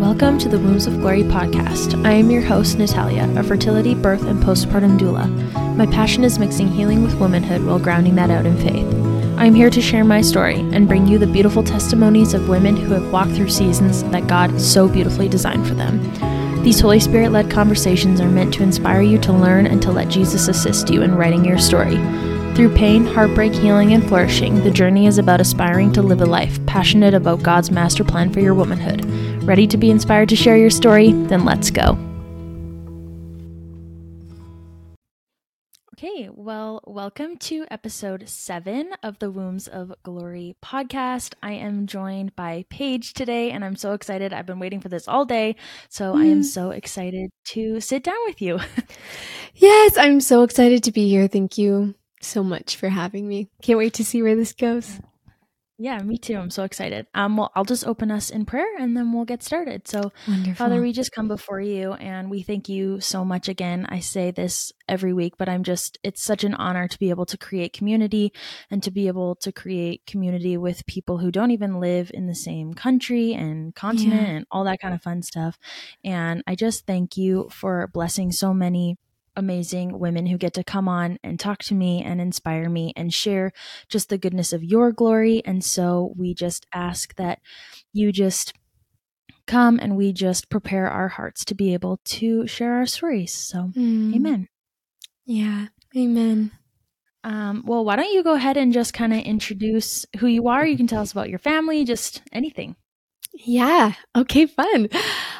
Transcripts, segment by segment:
welcome to the Wombs of Glory podcast. I am your host, Natalya, a fertility, birth, and postpartum doula. My passion is mixing healing with womanhood while grounding that out in faith. I am here to share my story and bring you the beautiful testimonies of women who have walked through seasons that God so beautifully designed for them. These Holy Spirit led conversations are meant to inspire you to learn and to let Jesus assist you in writing your story. Through pain, heartbreak, healing, and flourishing, the journey is about aspiring to live a life passionate about God's master plan for your womanhood. Ready to be inspired to share your story? Then let's go. Okay, well, welcome to episode seven of the Wombs of Glory podcast. I am joined by Paige today, and I'm so excited. I've been waiting for this all day, so mm. I am so excited to sit down with you. yes, I'm so excited to be here. Thank you so much for having me. Can't wait to see where this goes. Yeah, me too. I'm so excited. Um, well, I'll just open us in prayer and then we'll get started. So, Wonderful. Father, we just come before you and we thank you so much again. I say this every week, but I'm just, it's such an honor to be able to create community and to be able to create community with people who don't even live in the same country and continent yeah. and all that kind of fun stuff. And I just thank you for blessing so many amazing women who get to come on and talk to me and inspire me and share just the goodness of your glory. And so we just ask that you just come and we just prepare our hearts to be able to share our stories. So, mm. amen. Yeah, amen. Um, well, why don't you go ahead and just kind of introduce who you are? You can tell us about your family, just anything. Yeah. Okay, fun.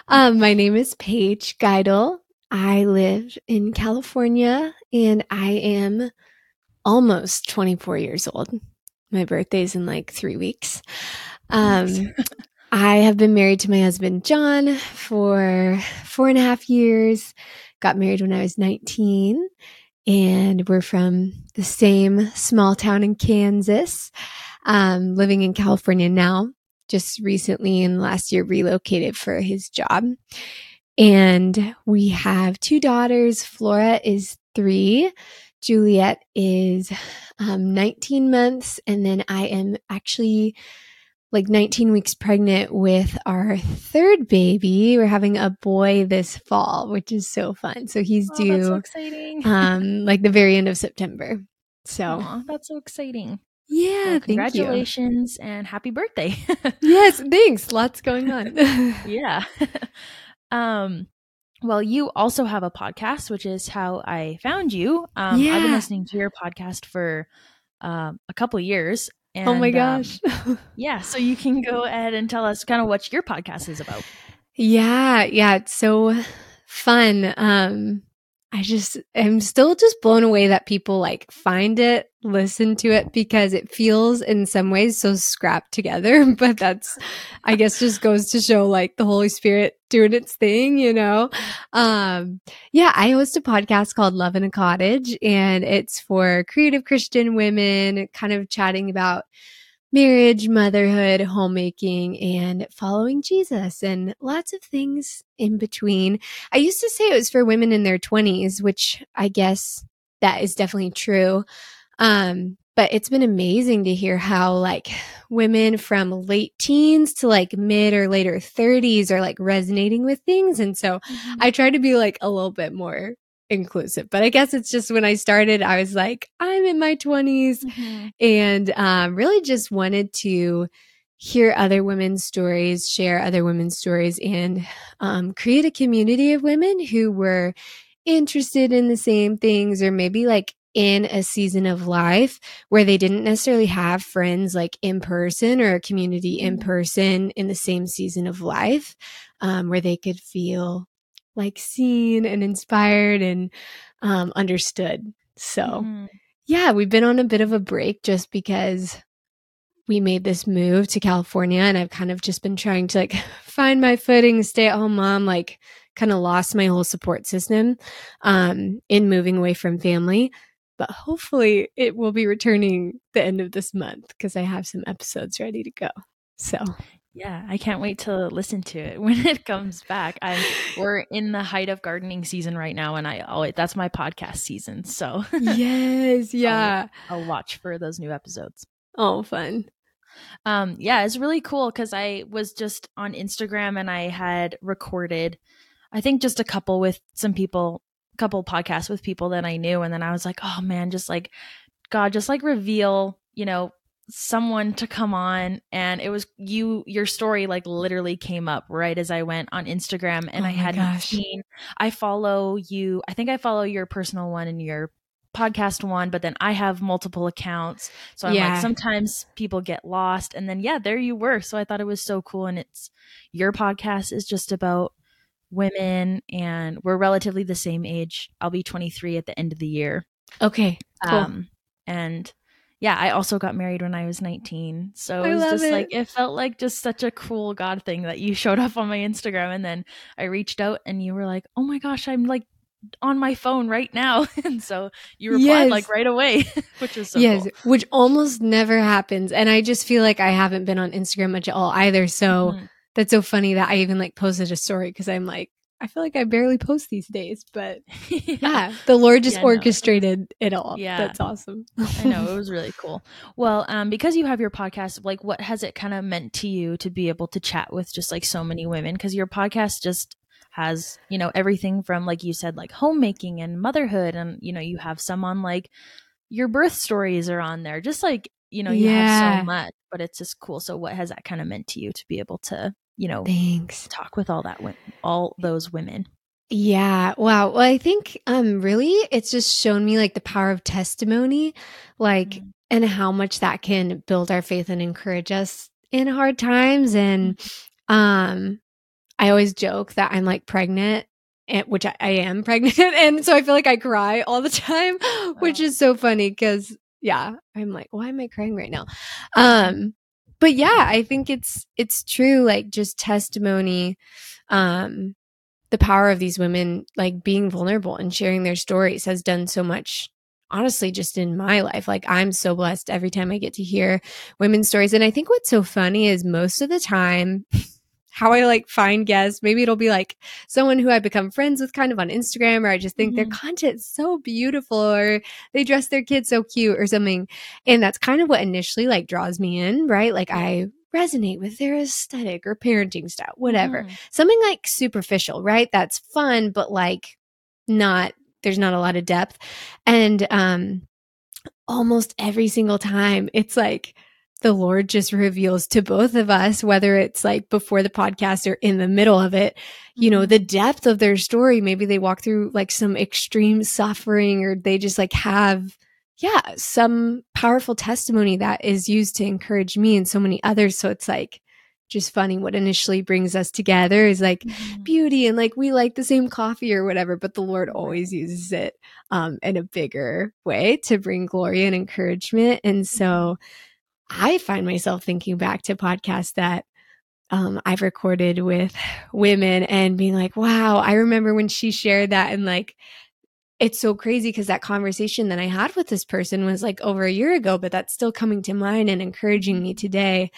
Um, my name is Paige Geidel. I live in California and I am almost 24 years old. My birthday's in like three weeks. Um, I have been married to my husband, John, for four and a half years. Got married when I was 19, and we're from the same small town in Kansas, um, living in California now. Just recently in last year relocated for his job. And we have two daughters. Flora is three. Juliet is um, 19 months. And then I am actually like 19 weeks pregnant with our third baby. We're having a boy this fall, which is so fun. So he's oh, due so exciting. um, like the very end of September. So Aww, that's so exciting. Yeah, well, congratulations and happy birthday. yes, thanks. Lots going on. yeah. Um, well, you also have a podcast, which is how I found you. Um, yeah. I've been listening to your podcast for um, a couple years. And, oh my um, gosh. Um, yeah. So you can go ahead and tell us kind of what your podcast is about. Yeah. Yeah. It's so fun. Um, I just am still just blown away that people like find it, listen to it because it feels in some ways so scrapped together. But that's, I guess, just goes to show like the Holy Spirit doing its thing, you know? Um, yeah, I host a podcast called Love in a Cottage and it's for creative Christian women kind of chatting about marriage, motherhood, homemaking, and following Jesus, and lots of things in between. I used to say it was for women in their 20s, which I guess that is definitely true. Um, but it's been amazing to hear how like women from late teens to like mid or later 30s are like resonating with things. And so mm-hmm. I try to be like a little bit more inclusive. But I guess it's just when I started, I was like, I'm in my 20s mm-hmm. and um, really just wanted to hear other women's stories, share other women's stories, and um, create a community of women who were interested in the same things or maybe like in a season of life where they didn't necessarily have friends like in person or a community in mm-hmm. person in the same season of life um, where they could feel like seen and inspired and um, understood. So, mm-hmm. yeah, we've been on a bit of a break just because we made this move to California and I've kind of just been trying to like find my footing, stay at home mom, like kind of lost my whole support system um, in moving away from family. But hopefully it will be returning the end of this month because I have some episodes ready to go. So yeah, I can't wait to listen to it when it comes back. I'm we're in the height of gardening season right now, and I always that's my podcast season. So yes, yeah, I'll, I'll watch for those new episodes. Oh, fun! Um, yeah, it's really cool because I was just on Instagram and I had recorded, I think just a couple with some people, a couple podcasts with people that I knew. And then I was like, oh man, just like, God, just like reveal, you know, someone to come on and it was you your story like literally came up right as I went on Instagram and oh I hadn't gosh. seen I follow you I think I follow your personal one and your podcast one, but then I have multiple accounts. So I'm yeah. like, sometimes people get lost. And then, yeah, there you were. So I thought it was so cool. And it's your podcast is just about women, and we're relatively the same age. I'll be 23 at the end of the year. Okay. Cool. Um, and yeah, I also got married when I was 19. So it was just it. like, it felt like just such a cool God thing that you showed up on my Instagram. And then I reached out and you were like, oh my gosh, I'm like on my phone right now. and so you replied yes. like right away, which is so Yes, cool. which almost never happens. And I just feel like I haven't been on Instagram much at all either. So mm-hmm. that's so funny that I even like posted a story because I'm like, I feel like I barely post these days, but yeah, yeah the Lord just yeah, orchestrated no. it all. Yeah. That's awesome. I know. It was really cool. Well, um, because you have your podcast, like what has it kind of meant to you to be able to chat with just like so many women? Because your podcast just has you know everything from like you said like homemaking and motherhood and you know you have some on like your birth stories are on there just like you know you yeah. have so much but it's just cool so what has that kind of meant to you to be able to you know thanks talk with all that all those women yeah. Wow. Well, I think um really it's just shown me like the power of testimony, like mm-hmm. and how much that can build our faith and encourage us in hard times and mm-hmm. um I always joke that I'm like pregnant, and, which I, I, am pregnant. And so I feel like I cry all the time, wow. which is so funny because, yeah, I'm like, why am I crying right now? Um, but yeah, I think it's, it's true. Like just testimony, um, the power of these women, like being vulnerable and sharing their stories has done so much honestly just in my life like i'm so blessed every time i get to hear women's stories and i think what's so funny is most of the time how I like find guests. Maybe it'll be like someone who I become friends with kind of on Instagram, or I just think mm-hmm. their content's so beautiful, or they dress their kids so cute, or something. And that's kind of what initially like draws me in, right? Like I resonate with their aesthetic or parenting style, whatever. Mm. Something like superficial, right? That's fun, but like not, there's not a lot of depth. And um almost every single time it's like, the Lord just reveals to both of us, whether it's like before the podcast or in the middle of it, you know, mm-hmm. the depth of their story. Maybe they walk through like some extreme suffering or they just like have, yeah, some powerful testimony that is used to encourage me and so many others. So it's like, just funny what initially brings us together is like mm-hmm. beauty and like we like the same coffee or whatever but the lord always uses it um in a bigger way to bring glory and encouragement and so mm-hmm. I find myself thinking back to podcasts that um, I've recorded with women and being like, wow, I remember when she shared that. And like, it's so crazy because that conversation that I had with this person was like over a year ago, but that's still coming to mind and encouraging me today.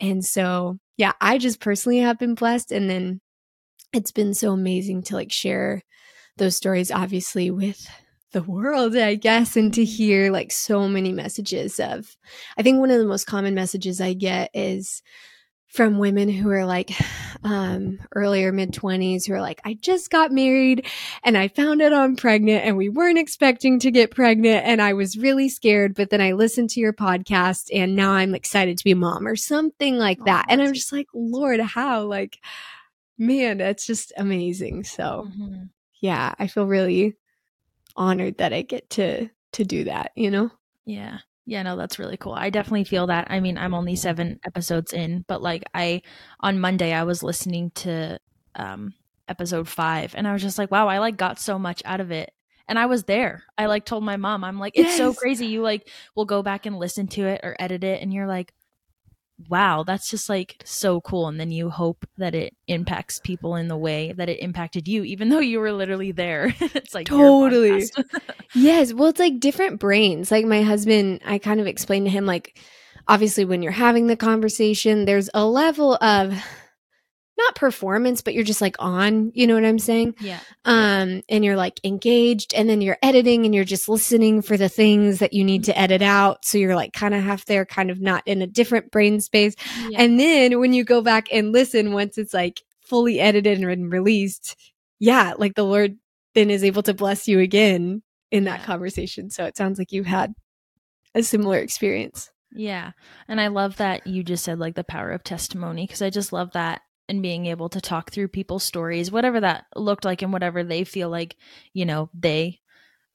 And so, yeah, I just personally have been blessed. And then it's been so amazing to like share those stories, obviously, with the world, I guess, and to hear like so many messages of, I think one of the most common messages I get is from women who are like um, earlier mid 20s who are like, I just got married and I found out I'm pregnant and we weren't expecting to get pregnant and I was really scared. But then I listened to your podcast and now I'm excited to be a mom or something like oh, that. And I'm just like, Lord, how? Like, man, that's just amazing. So, mm-hmm. yeah, I feel really honored that I get to to do that, you know? Yeah. Yeah, no, that's really cool. I definitely feel that. I mean, I'm only 7 episodes in, but like I on Monday I was listening to um episode 5 and I was just like, wow, I like got so much out of it. And I was there. I like told my mom, I'm like, it's yes. so crazy. You like will go back and listen to it or edit it and you're like, wow, that's just like so cool. And then you hope that it impacts people in the way that it impacted you, even though you were literally there. it's like totally. yes. Well, it's like different brains. Like my husband, I kind of explained to him, like, obviously, when you're having the conversation, there's a level of not performance, but you're just like on, you know what I'm saying? Yeah. Um, and you're like engaged and then you're editing and you're just listening for the things that you need to edit out so you're like kind of half there kind of not in a different brain space yeah. and then when you go back and listen once it's like fully edited and released yeah like the lord then is able to bless you again in that yeah. conversation so it sounds like you had a similar experience yeah. And I love that you just said like the power of testimony because I just love that and being able to talk through people's stories, whatever that looked like and whatever they feel like, you know, they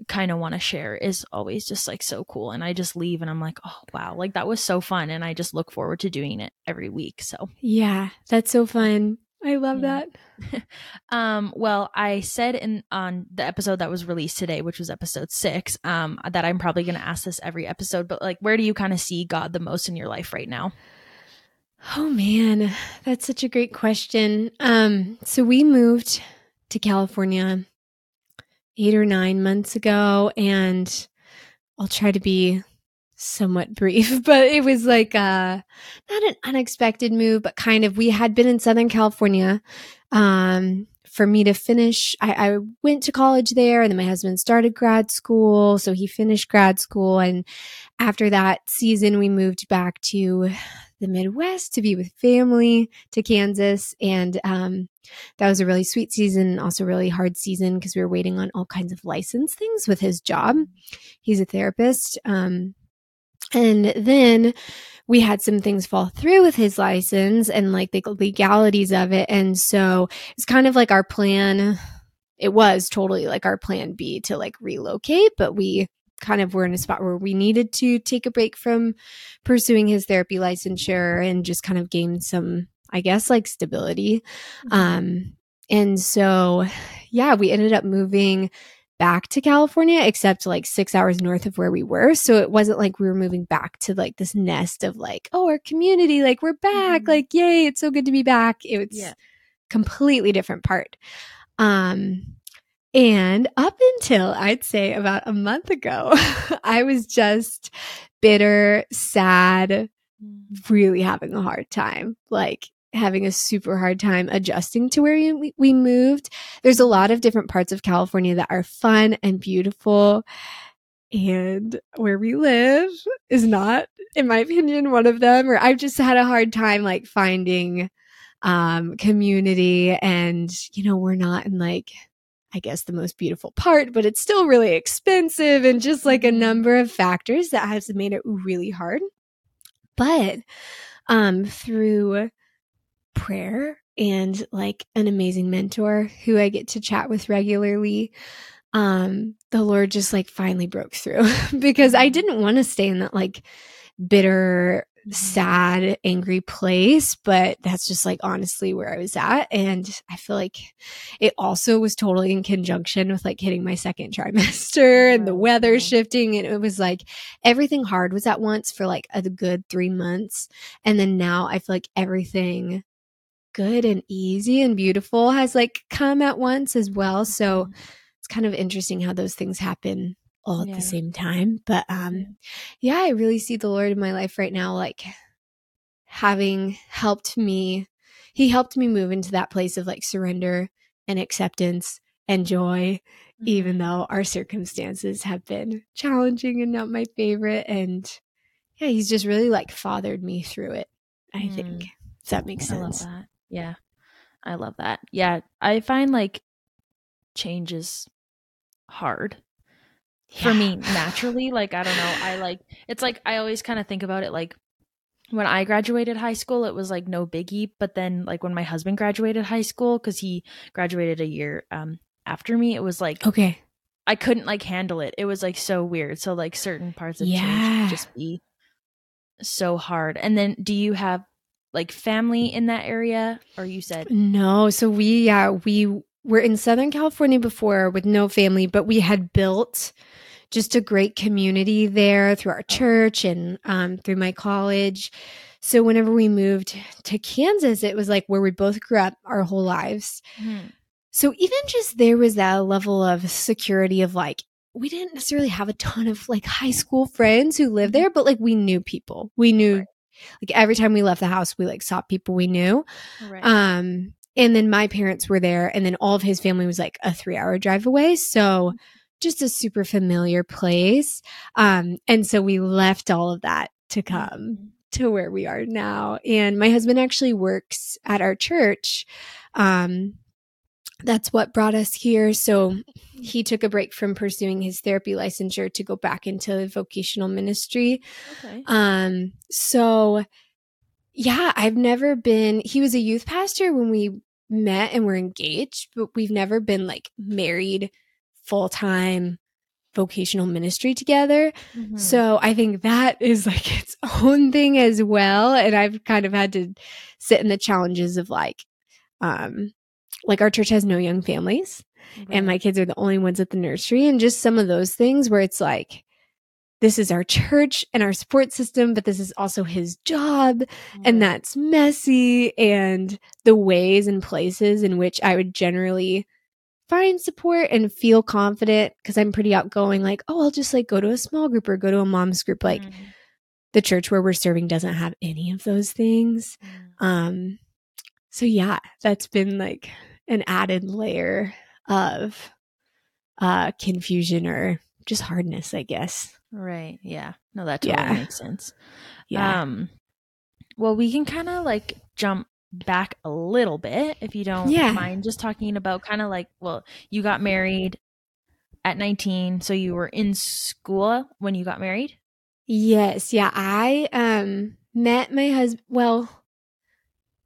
kind of want to share is always just like so cool. And I just leave and I'm like, oh, wow, like that was so fun. And I just look forward to doing it every week. So, yeah, that's so fun. I love yeah. that. um, well, I said in on the episode that was released today, which was episode six, um, that I'm probably going to ask this every episode, but like, where do you kind of see God the most in your life right now? Oh man, that's such a great question. Um, so we moved to California eight or nine months ago, and I'll try to be somewhat brief, but it was like uh not an unexpected move, but kind of we had been in Southern California um for me to finish I, I went to college there and then my husband started grad school. So he finished grad school and after that season we moved back to the Midwest to be with family to Kansas. And um, that was a really sweet season, also really hard season because we were waiting on all kinds of license things with his job. He's a therapist. Um, and then we had some things fall through with his license and like the legalities of it. And so it's kind of like our plan. It was totally like our plan B to like relocate, but we kind of were in a spot where we needed to take a break from pursuing his therapy licensure and just kind of gain some, I guess, like stability. Mm-hmm. Um, and so, yeah, we ended up moving back to California, except like six hours north of where we were. So it wasn't like we were moving back to like this nest of like, oh, our community, like we're back, mm-hmm. like, yay, it's so good to be back. It was yeah. completely different part. Um, and up until I'd say about a month ago, I was just bitter, sad, really having a hard time. Like having a super hard time adjusting to where we, we moved. There's a lot of different parts of California that are fun and beautiful. And where we live is not, in my opinion, one of them. Or I've just had a hard time like finding um community and you know we're not in like I guess the most beautiful part, but it's still really expensive and just like a mm-hmm. number of factors that has made it really hard. But um through prayer and like an amazing mentor who I get to chat with regularly, um, the Lord just like finally broke through because I didn't want to stay in that like bitter, sad, angry place, but that's just like honestly where I was at. And I feel like it also was totally in conjunction with like hitting my second trimester and the weather shifting. And it was like everything hard was at once for like a good three months. And then now I feel like everything good and easy and beautiful has like come at once as well. So mm-hmm. it's kind of interesting how those things happen all at yeah. the same time. But um yeah, I really see the Lord in my life right now like having helped me he helped me move into that place of like surrender and acceptance and joy mm-hmm. even though our circumstances have been challenging and not my favorite and yeah, he's just really like fathered me through it. I mm. think. If that makes sense. That. Yeah. I love that. Yeah. I find like change is hard yeah. for me naturally. Like, I don't know. I like, it's like, I always kind of think about it like when I graduated high school, it was like no biggie. But then, like, when my husband graduated high school, because he graduated a year um, after me, it was like, okay. I couldn't like handle it. It was like so weird. So, like, certain parts of yeah. change just be so hard. And then, do you have like family in that area or you said no so we yeah we were in southern california before with no family but we had built just a great community there through our church and um, through my college so whenever we moved to kansas it was like where we both grew up our whole lives mm-hmm. so even just there was that level of security of like we didn't necessarily have a ton of like high school friends who lived mm-hmm. there, but like we knew people. We knew right like every time we left the house we like saw people we knew right. um and then my parents were there and then all of his family was like a 3-hour drive away. So just a super familiar place. Um and so we left all of that to come mm-hmm. to where we are now. And my husband actually works at our church. Um that's what brought us here. So he took a break from pursuing his therapy licensure to go back into vocational ministry. Okay. Um, so yeah, I've never been, he was a youth pastor when we met and we're engaged, but we've never been like married full time vocational ministry together. Mm-hmm. So I think that is like its own thing as well. And I've kind of had to sit in the challenges of like, um, like our church has no young families right. and my kids are the only ones at the nursery and just some of those things where it's like this is our church and our support system but this is also his job right. and that's messy and the ways and places in which I would generally find support and feel confident because I'm pretty outgoing like oh I'll just like go to a small group or go to a mom's group like mm. the church where we're serving doesn't have any of those things mm. um so yeah that's been like an added layer of uh confusion or just hardness, I guess. Right. Yeah. No, that totally yeah. makes sense. Yeah. Um well, we can kind of like jump back a little bit if you don't yeah. mind just talking about kind of like well, you got married at 19, so you were in school when you got married? Yes. Yeah, I um met my husband well,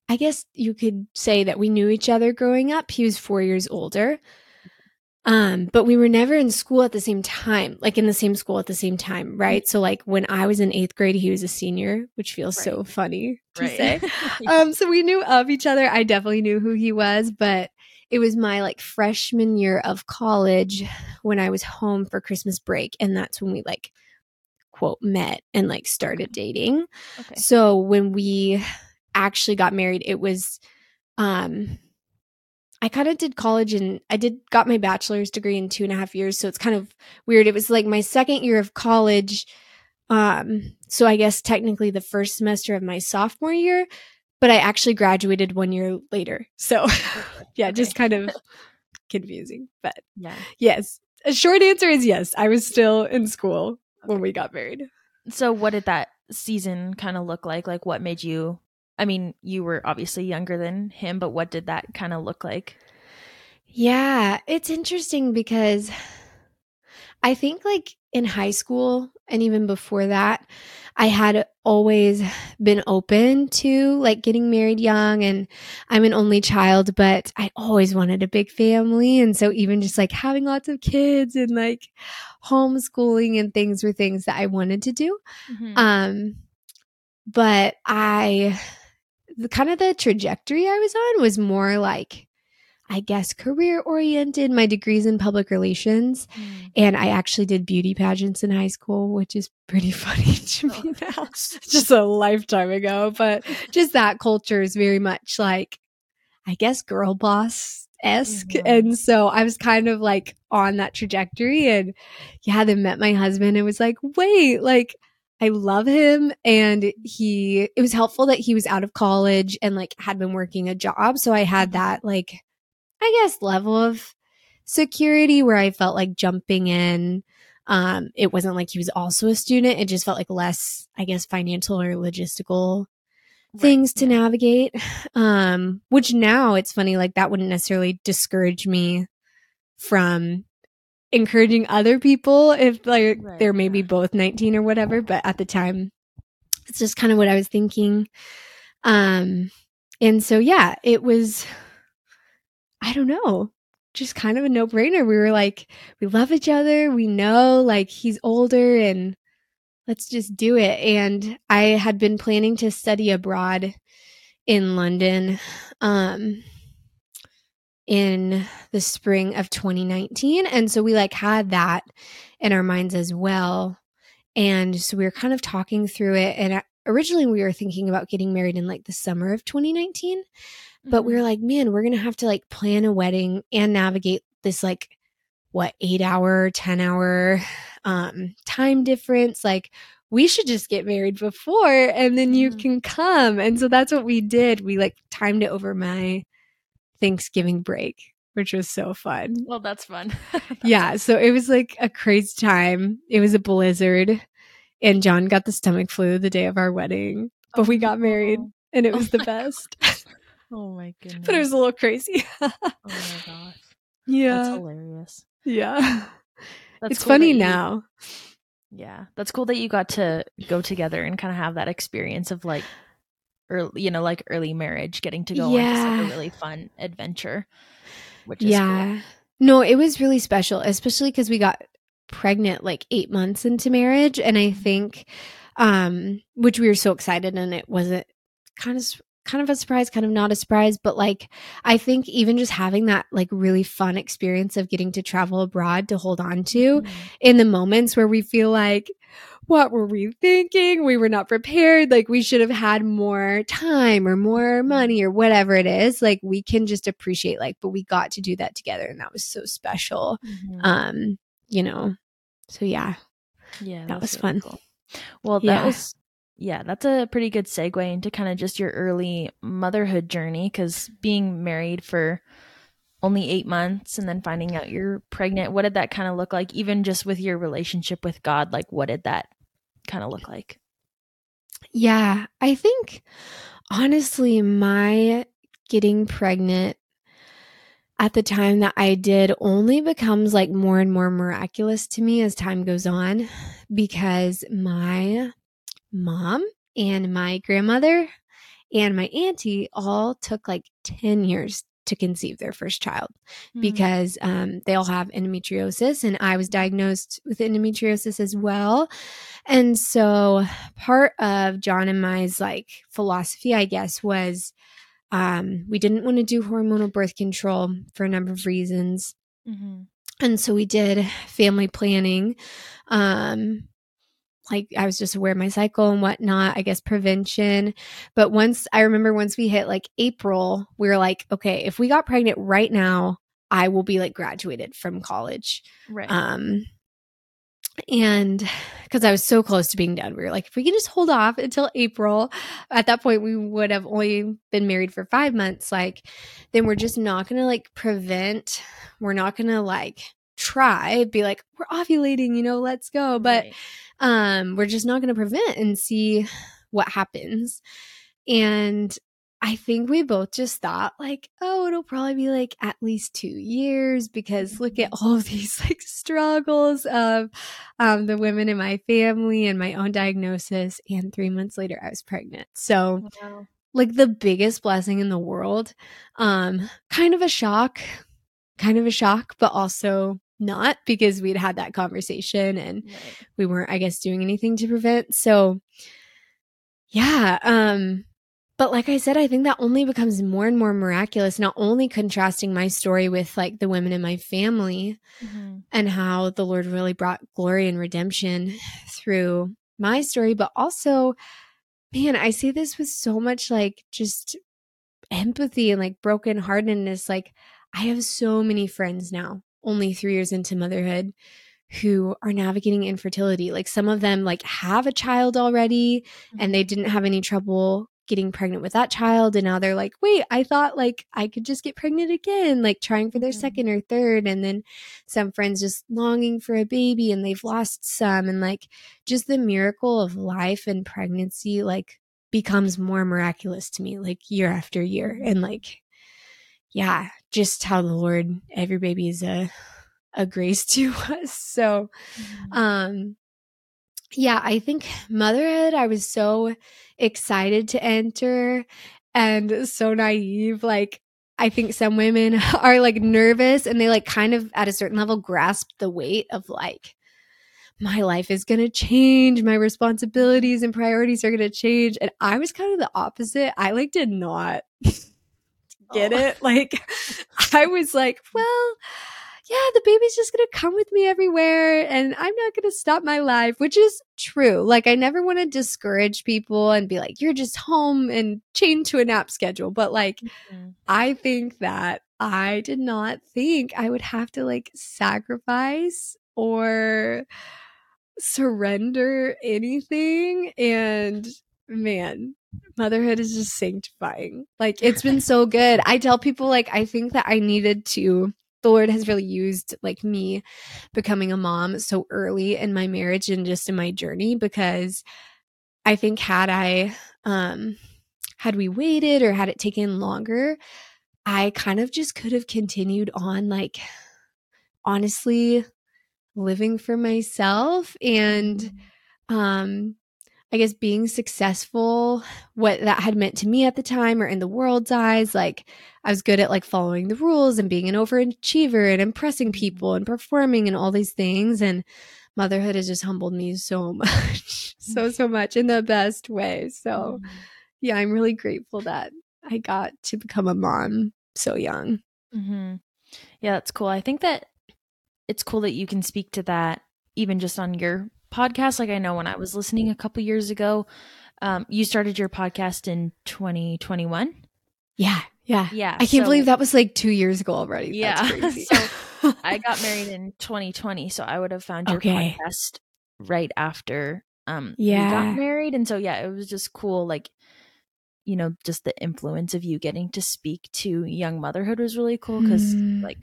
I guess you could say that we knew each other growing up. He was four years older. Um, but we were never in school at the same time, like in the same school at the same time, right? So like when I was in eighth grade, he was a senior, which feels right. so funny to right. say. um, so we knew of each other. I definitely knew who he was, but it was my like freshman year of college when I was home for Christmas break. And that's when we like quote met and like started dating. Okay. So when we actually got married, it was um I kind of did college and I did got my bachelor's degree in two and a half years. So it's kind of weird. It was like my second year of college. Um, so I guess technically the first semester of my sophomore year, but I actually graduated one year later. So yeah, okay. just kind of confusing. But yeah. Yes. A short answer is yes. I was still in school okay. when we got married. So what did that season kind of look like? Like what made you I mean, you were obviously younger than him, but what did that kind of look like? Yeah, it's interesting because I think like in high school and even before that, I had always been open to like getting married young and I'm an only child, but I always wanted a big family. And so even just like having lots of kids and like homeschooling and things were things that I wanted to do. Mm-hmm. Um, but I the kind of the trajectory I was on was more like I guess career oriented. My degrees in public relations, mm. and I actually did beauty pageants in high school, which is pretty funny to me oh. now. just a lifetime ago, but just that culture is very much like, I guess, girl boss esque. Mm-hmm. And so I was kind of like on that trajectory, and yeah, then met my husband and was like, wait, like I love him. And he, it was helpful that he was out of college and like had been working a job. So I had that, like, I guess, level of security where I felt like jumping in. Um, it wasn't like he was also a student. It just felt like less, I guess, financial or logistical right. things to navigate. Um, which now it's funny, like that wouldn't necessarily discourage me from encouraging other people if like right, they're maybe yeah. both 19 or whatever but at the time it's just kind of what i was thinking. Um and so yeah it was i don't know just kind of a no-brainer. We were like we love each other we know like he's older and let's just do it. And i had been planning to study abroad in london um in the spring of 2019. And so we like had that in our minds as well. And so we were kind of talking through it. And originally we were thinking about getting married in like the summer of 2019. Mm-hmm. But we were mm-hmm. like, man, we're going to have to like plan a wedding and navigate this like what eight hour, 10 hour um, time difference. Like, we should just get married before and then you mm-hmm. can come. And so that's what we did. We like timed it over my Thanksgiving break, which was so fun. Well, that's fun. that's yeah. So it was like a crazy time. It was a blizzard, and John got the stomach flu the day of our wedding, but oh, we got married, oh. and it oh was oh the best. oh my goodness. But it was a little crazy. oh my gosh. Yeah. That's hilarious. Yeah. That's it's cool funny now. Yeah. That's cool that you got to go together and kind of have that experience of like early, you know, like early marriage, getting to go yeah. on like a really fun adventure. Which yeah. Cool. No, it was really special, especially because we got pregnant like eight months into marriage. And I mm-hmm. think, um, which we were so excited and it wasn't kind of kind of a surprise, kind of not a surprise, but like I think even just having that like really fun experience of getting to travel abroad to hold on to mm-hmm. in the moments where we feel like what were we thinking? We were not prepared. Like we should have had more time or more money or whatever it is. Like we can just appreciate like, but we got to do that together and that was so special. Mm-hmm. Um, you know. So yeah. Yeah. That was really fun. Cool. Well, that yeah. was yeah, that's a pretty good segue into kind of just your early motherhood journey because being married for only eight months and then finding out you're pregnant, what did that kind of look like? Even just with your relationship with God, like what did that kind of look like? Yeah, I think honestly, my getting pregnant at the time that I did only becomes like more and more miraculous to me as time goes on because my mom and my grandmother and my auntie all took like 10 years to conceive their first child mm-hmm. because um, they all have endometriosis and i was diagnosed with endometriosis as well and so part of john and my's like philosophy i guess was um, we didn't want to do hormonal birth control for a number of reasons mm-hmm. and so we did family planning um, like I was just aware of my cycle and whatnot, I guess prevention. But once I remember once we hit like April, we were like, okay, if we got pregnant right now, I will be like graduated from college. Right. Um and because I was so close to being done, we were like, if we can just hold off until April, at that point we would have only been married for five months. Like, then we're just not gonna like prevent, we're not gonna like try, be like, we're ovulating, you know, let's go. But right um, we're just not going to prevent and see what happens. And I think we both just thought like, oh, it'll probably be like at least two years because look at all of these like struggles of um, the women in my family and my own diagnosis. And three months later, I was pregnant. So, wow. like the biggest blessing in the world. Um, kind of a shock, kind of a shock, but also not because we'd had that conversation and right. we weren't i guess doing anything to prevent so yeah um but like i said i think that only becomes more and more miraculous not only contrasting my story with like the women in my family mm-hmm. and how the lord really brought glory and redemption through my story but also man i say this with so much like just empathy and like brokenheartedness like i have so many friends now only three years into motherhood who are navigating infertility. Like some of them like have a child already and they mm-hmm. didn't have any trouble getting pregnant with that child and now they're like wait i thought like i could just get pregnant again like trying for their mm-hmm. second or third and then some friends just longing for a baby and they've lost some and like just the miracle of life and pregnancy like becomes more miraculous to me like year after year and like yeah, just how the Lord, every baby is a, a grace to us. So, mm-hmm. um, yeah, I think motherhood, I was so excited to enter and so naive. Like, I think some women are like nervous and they like kind of at a certain level grasp the weight of like, my life is going to change. My responsibilities and priorities are going to change. And I was kind of the opposite. I like did not get oh. it. Like, I was like, well, yeah, the baby's just going to come with me everywhere and I'm not going to stop my life, which is true. Like, I never want to discourage people and be like, you're just home and chained to a nap schedule. But like, mm-hmm. I think that I did not think I would have to like sacrifice or surrender anything. And man, motherhood is just sanctifying. Like it's been so good. I tell people like I think that I needed to the Lord has really used like me becoming a mom so early in my marriage and just in my journey because I think had I um had we waited or had it taken longer, I kind of just could have continued on like honestly living for myself and mm-hmm. um I guess being successful, what that had meant to me at the time or in the world's eyes. Like I was good at like following the rules and being an overachiever and impressing people and performing and all these things. And motherhood has just humbled me so much, so, so much in the best way. So mm-hmm. yeah, I'm really grateful that I got to become a mom so young. Mm-hmm. Yeah, that's cool. I think that it's cool that you can speak to that even just on your podcast. Like I know when I was listening a couple years ago, um, you started your podcast in 2021. Yeah, yeah, yeah. I can't so, believe that was like two years ago already. Yeah. so I got married in 2020, so I would have found your okay. podcast right after um yeah. we got married, and so yeah, it was just cool. Like you know, just the influence of you getting to speak to young motherhood was really cool because mm. like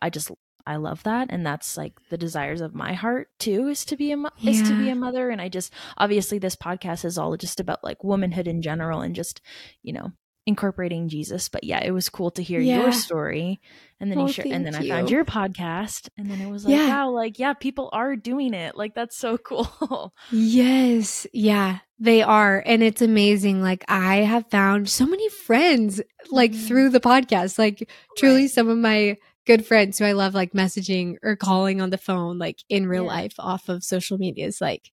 I just I love that and that's like the desires of my heart too is to be a yeah. is to be a mother and I just obviously this podcast is all just about like womanhood in general and just you know incorporating Jesus but yeah it was cool to hear yeah. your story and then oh, you share and then you. I found your podcast and then it was like yeah. wow like yeah people are doing it like that's so cool yes yeah they are and it's amazing like I have found so many friends like mm-hmm. through the podcast like truly right. some of my good friends who I love like messaging or calling on the phone, like in real yeah. life off of social medias, like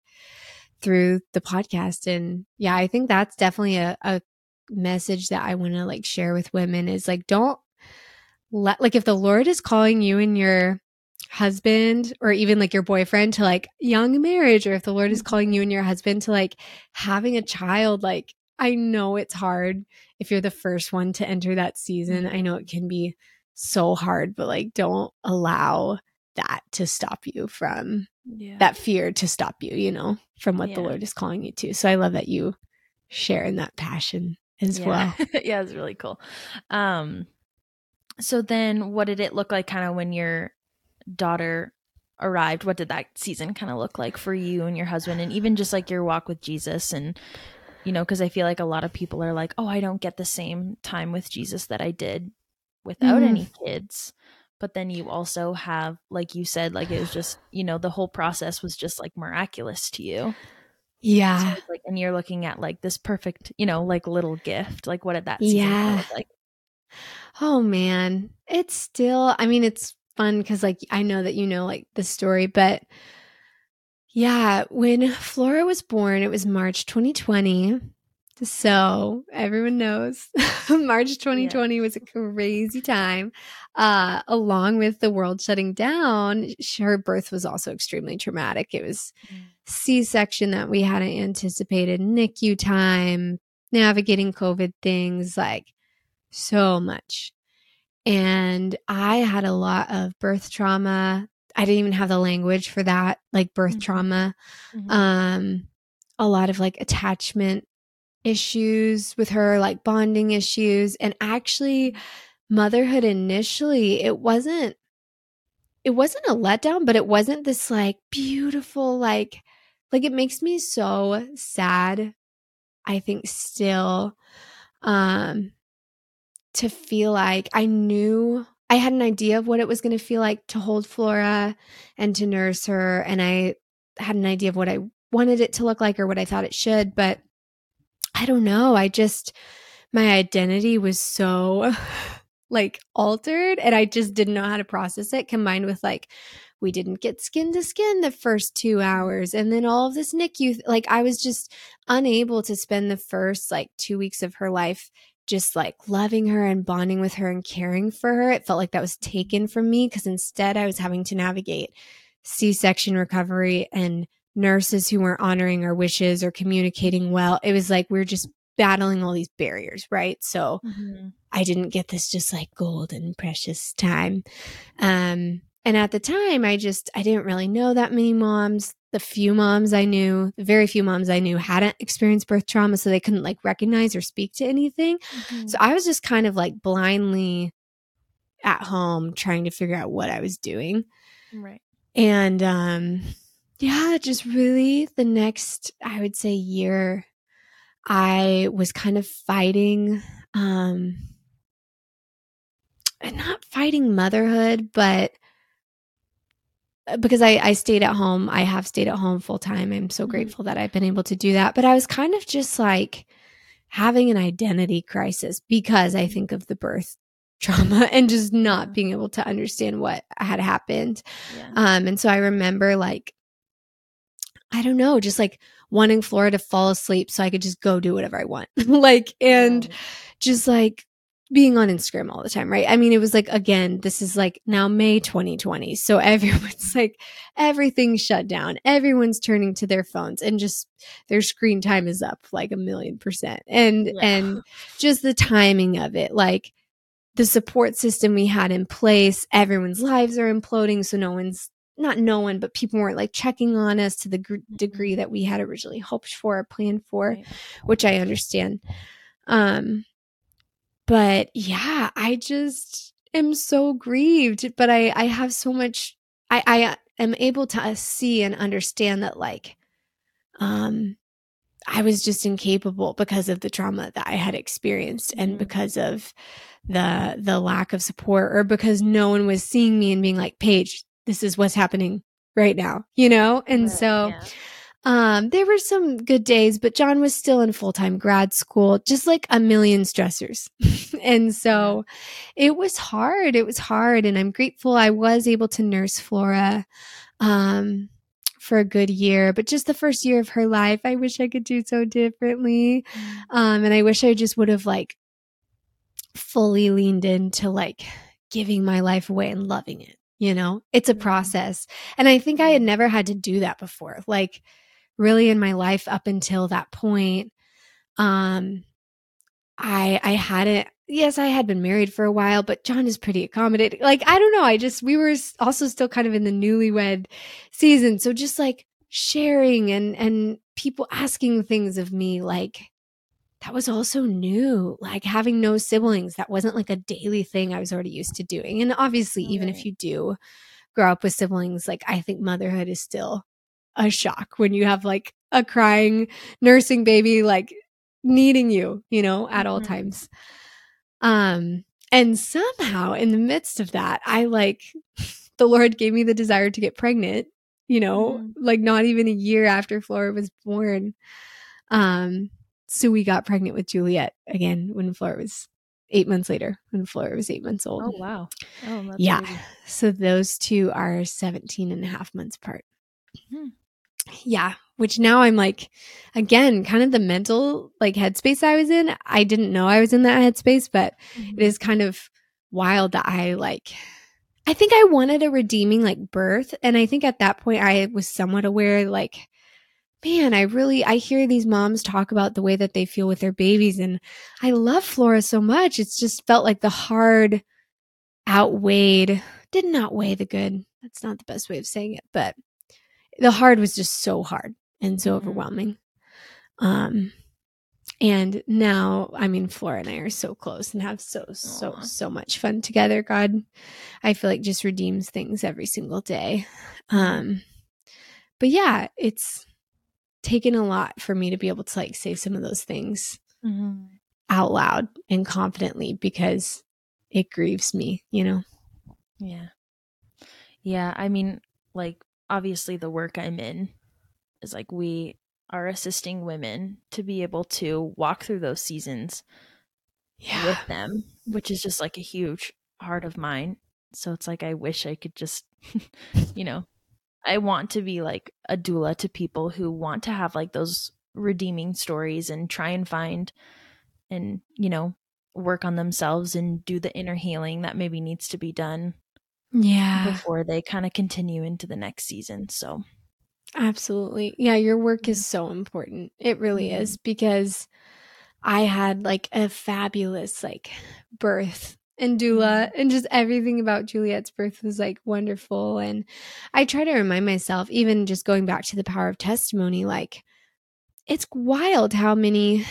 through the podcast. And yeah, I think that's definitely a, a message that I want to like share with women is like, don't let, like, if the Lord is calling you and your husband or even like your boyfriend to like young marriage, or if the Lord is calling you and your husband to like having a child, like, I know it's hard if you're the first one to enter that season. Mm-hmm. I know it can be so hard, but like don't allow that to stop you from yeah. that fear to stop you, you know, from what yeah. the Lord is calling you to. So I love that you share in that passion as yeah. well. yeah, it's really cool. Um so then what did it look like kind of when your daughter arrived? What did that season kind of look like for you and your husband and even just like your walk with Jesus and you know, because I feel like a lot of people are like, oh, I don't get the same time with Jesus that I did without mm. any kids but then you also have like you said like it was just you know the whole process was just like miraculous to you. Yeah. so like and you're looking at like this perfect you know like little gift like what did that yeah. like? Oh man. It's still i mean it's fun because like i know that you know like the story but yeah when flora was born it was march 2020 so everyone knows March 2020 yeah. was a crazy time. Uh, along with the world shutting down, her birth was also extremely traumatic. It was mm. C section that we hadn't anticipated, NICU time, navigating COVID things, like so much. And I had a lot of birth trauma. I didn't even have the language for that, like birth mm-hmm. trauma. Mm-hmm. Um, a lot of like attachment issues with her, like bonding issues. And actually, motherhood initially, it wasn't. It wasn't a letdown, but it wasn't this like beautiful, like, like it makes me so sad. I think still, um, to feel like I knew I had an idea of what it was going to feel like to hold Flora and to nurse her. And I had an idea of what I wanted it to look like or what I thought it should. But I don't know. I just, my identity was so like altered and I just didn't know how to process it combined with like, we didn't get skin to skin the first two hours. And then all of this NICU, like I was just unable to spend the first like two weeks of her life just like loving her and bonding with her and caring for her. It felt like that was taken from me because instead I was having to navigate C section recovery and nurses who weren't honoring our wishes or communicating well. It was like we are just battling all these barriers, right? So mm-hmm. I didn't get this just like golden precious time. Um and at the time I just I didn't really know that many moms the few moms I knew, the very few moms I knew hadn't experienced birth trauma, so they couldn't like recognize or speak to anything. Mm-hmm. So I was just kind of like blindly at home trying to figure out what I was doing. Right. And um yeah, just really the next I would say year I was kind of fighting um not fighting motherhood, but uh, because I, I stayed at home, I have stayed at home full time. I'm so mm-hmm. grateful that I've been able to do that. But I was kind of just like having an identity crisis because I think of the birth trauma and just not being able to understand what had happened. Yeah. Um, and so I remember like, I don't know, just like wanting Flora to fall asleep so I could just go do whatever I want. like, and yeah. just like being on Instagram all the time, right? I mean, it was like, again, this is like now May 2020. So everyone's like, everything's shut down. Everyone's turning to their phones and just their screen time is up like a million percent. And, yeah. and just the timing of it, like the support system we had in place, everyone's lives are imploding. So no one's, not no one, but people weren't like checking on us to the gr- degree mm-hmm. that we had originally hoped for or planned for, right. which I understand. Um, but yeah, I just am so grieved. But I, I have so much, I, I am able to see and understand that like, um, I was just incapable because of the trauma that I had experienced and mm-hmm. because of the the lack of support or because no one was seeing me and being like, Paige, this is what's happening right now, you know? And right, so yeah. Um, there were some good days, but John was still in full time grad school, just like a million stressors. and so it was hard. It was hard. And I'm grateful I was able to nurse Flora um, for a good year. But just the first year of her life, I wish I could do so differently. Mm. Um, and I wish I just would have like fully leaned into like giving my life away and loving it. You know, it's a mm. process. And I think I had never had to do that before. Like, really in my life up until that point um i i hadn't yes i had been married for a while but john is pretty accommodating like i don't know i just we were also still kind of in the newlywed season so just like sharing and and people asking things of me like that was also new like having no siblings that wasn't like a daily thing i was already used to doing and obviously even if you do grow up with siblings like i think motherhood is still a shock when you have like a crying nursing baby like needing you, you know, at all mm-hmm. times. Um and somehow in the midst of that, I like the Lord gave me the desire to get pregnant, you know, mm-hmm. like not even a year after Flora was born. Um so we got pregnant with Juliet again when Flora was eight months later when Flora was eight months old. Oh, wow. Oh, yeah. So those two are 17 and a half months apart. Hmm yeah, which now I'm like, again, kind of the mental like headspace I was in. I didn't know I was in that headspace, but mm-hmm. it is kind of wild that I like, I think I wanted a redeeming like birth. And I think at that point I was somewhat aware, like, man, I really, I hear these moms talk about the way that they feel with their babies. And I love Flora so much. It's just felt like the hard outweighed, did not weigh the good. That's not the best way of saying it, but the hard was just so hard and so mm-hmm. overwhelming. Um, and now, I mean, Flora and I are so close and have so, so, so much fun together. God, I feel like just redeems things every single day. Um, but yeah, it's taken a lot for me to be able to like say some of those things mm-hmm. out loud and confidently because it grieves me, you know? Yeah. Yeah. I mean, like obviously the work I'm in is like we are assisting women to be able to walk through those seasons yeah. with them, which is just like a huge heart of mine. So it's like I wish I could just you know, I want to be like a doula to people who want to have like those redeeming stories and try and find and, you know, work on themselves and do the inner healing that maybe needs to be done yeah. Before they kind of continue into the next season. So, absolutely. Yeah, your work is so important. It really mm-hmm. is because I had like a fabulous like birth and doula mm-hmm. and just everything about Juliet's birth was like wonderful. And I try to remind myself, even just going back to the power of testimony, like it's wild how many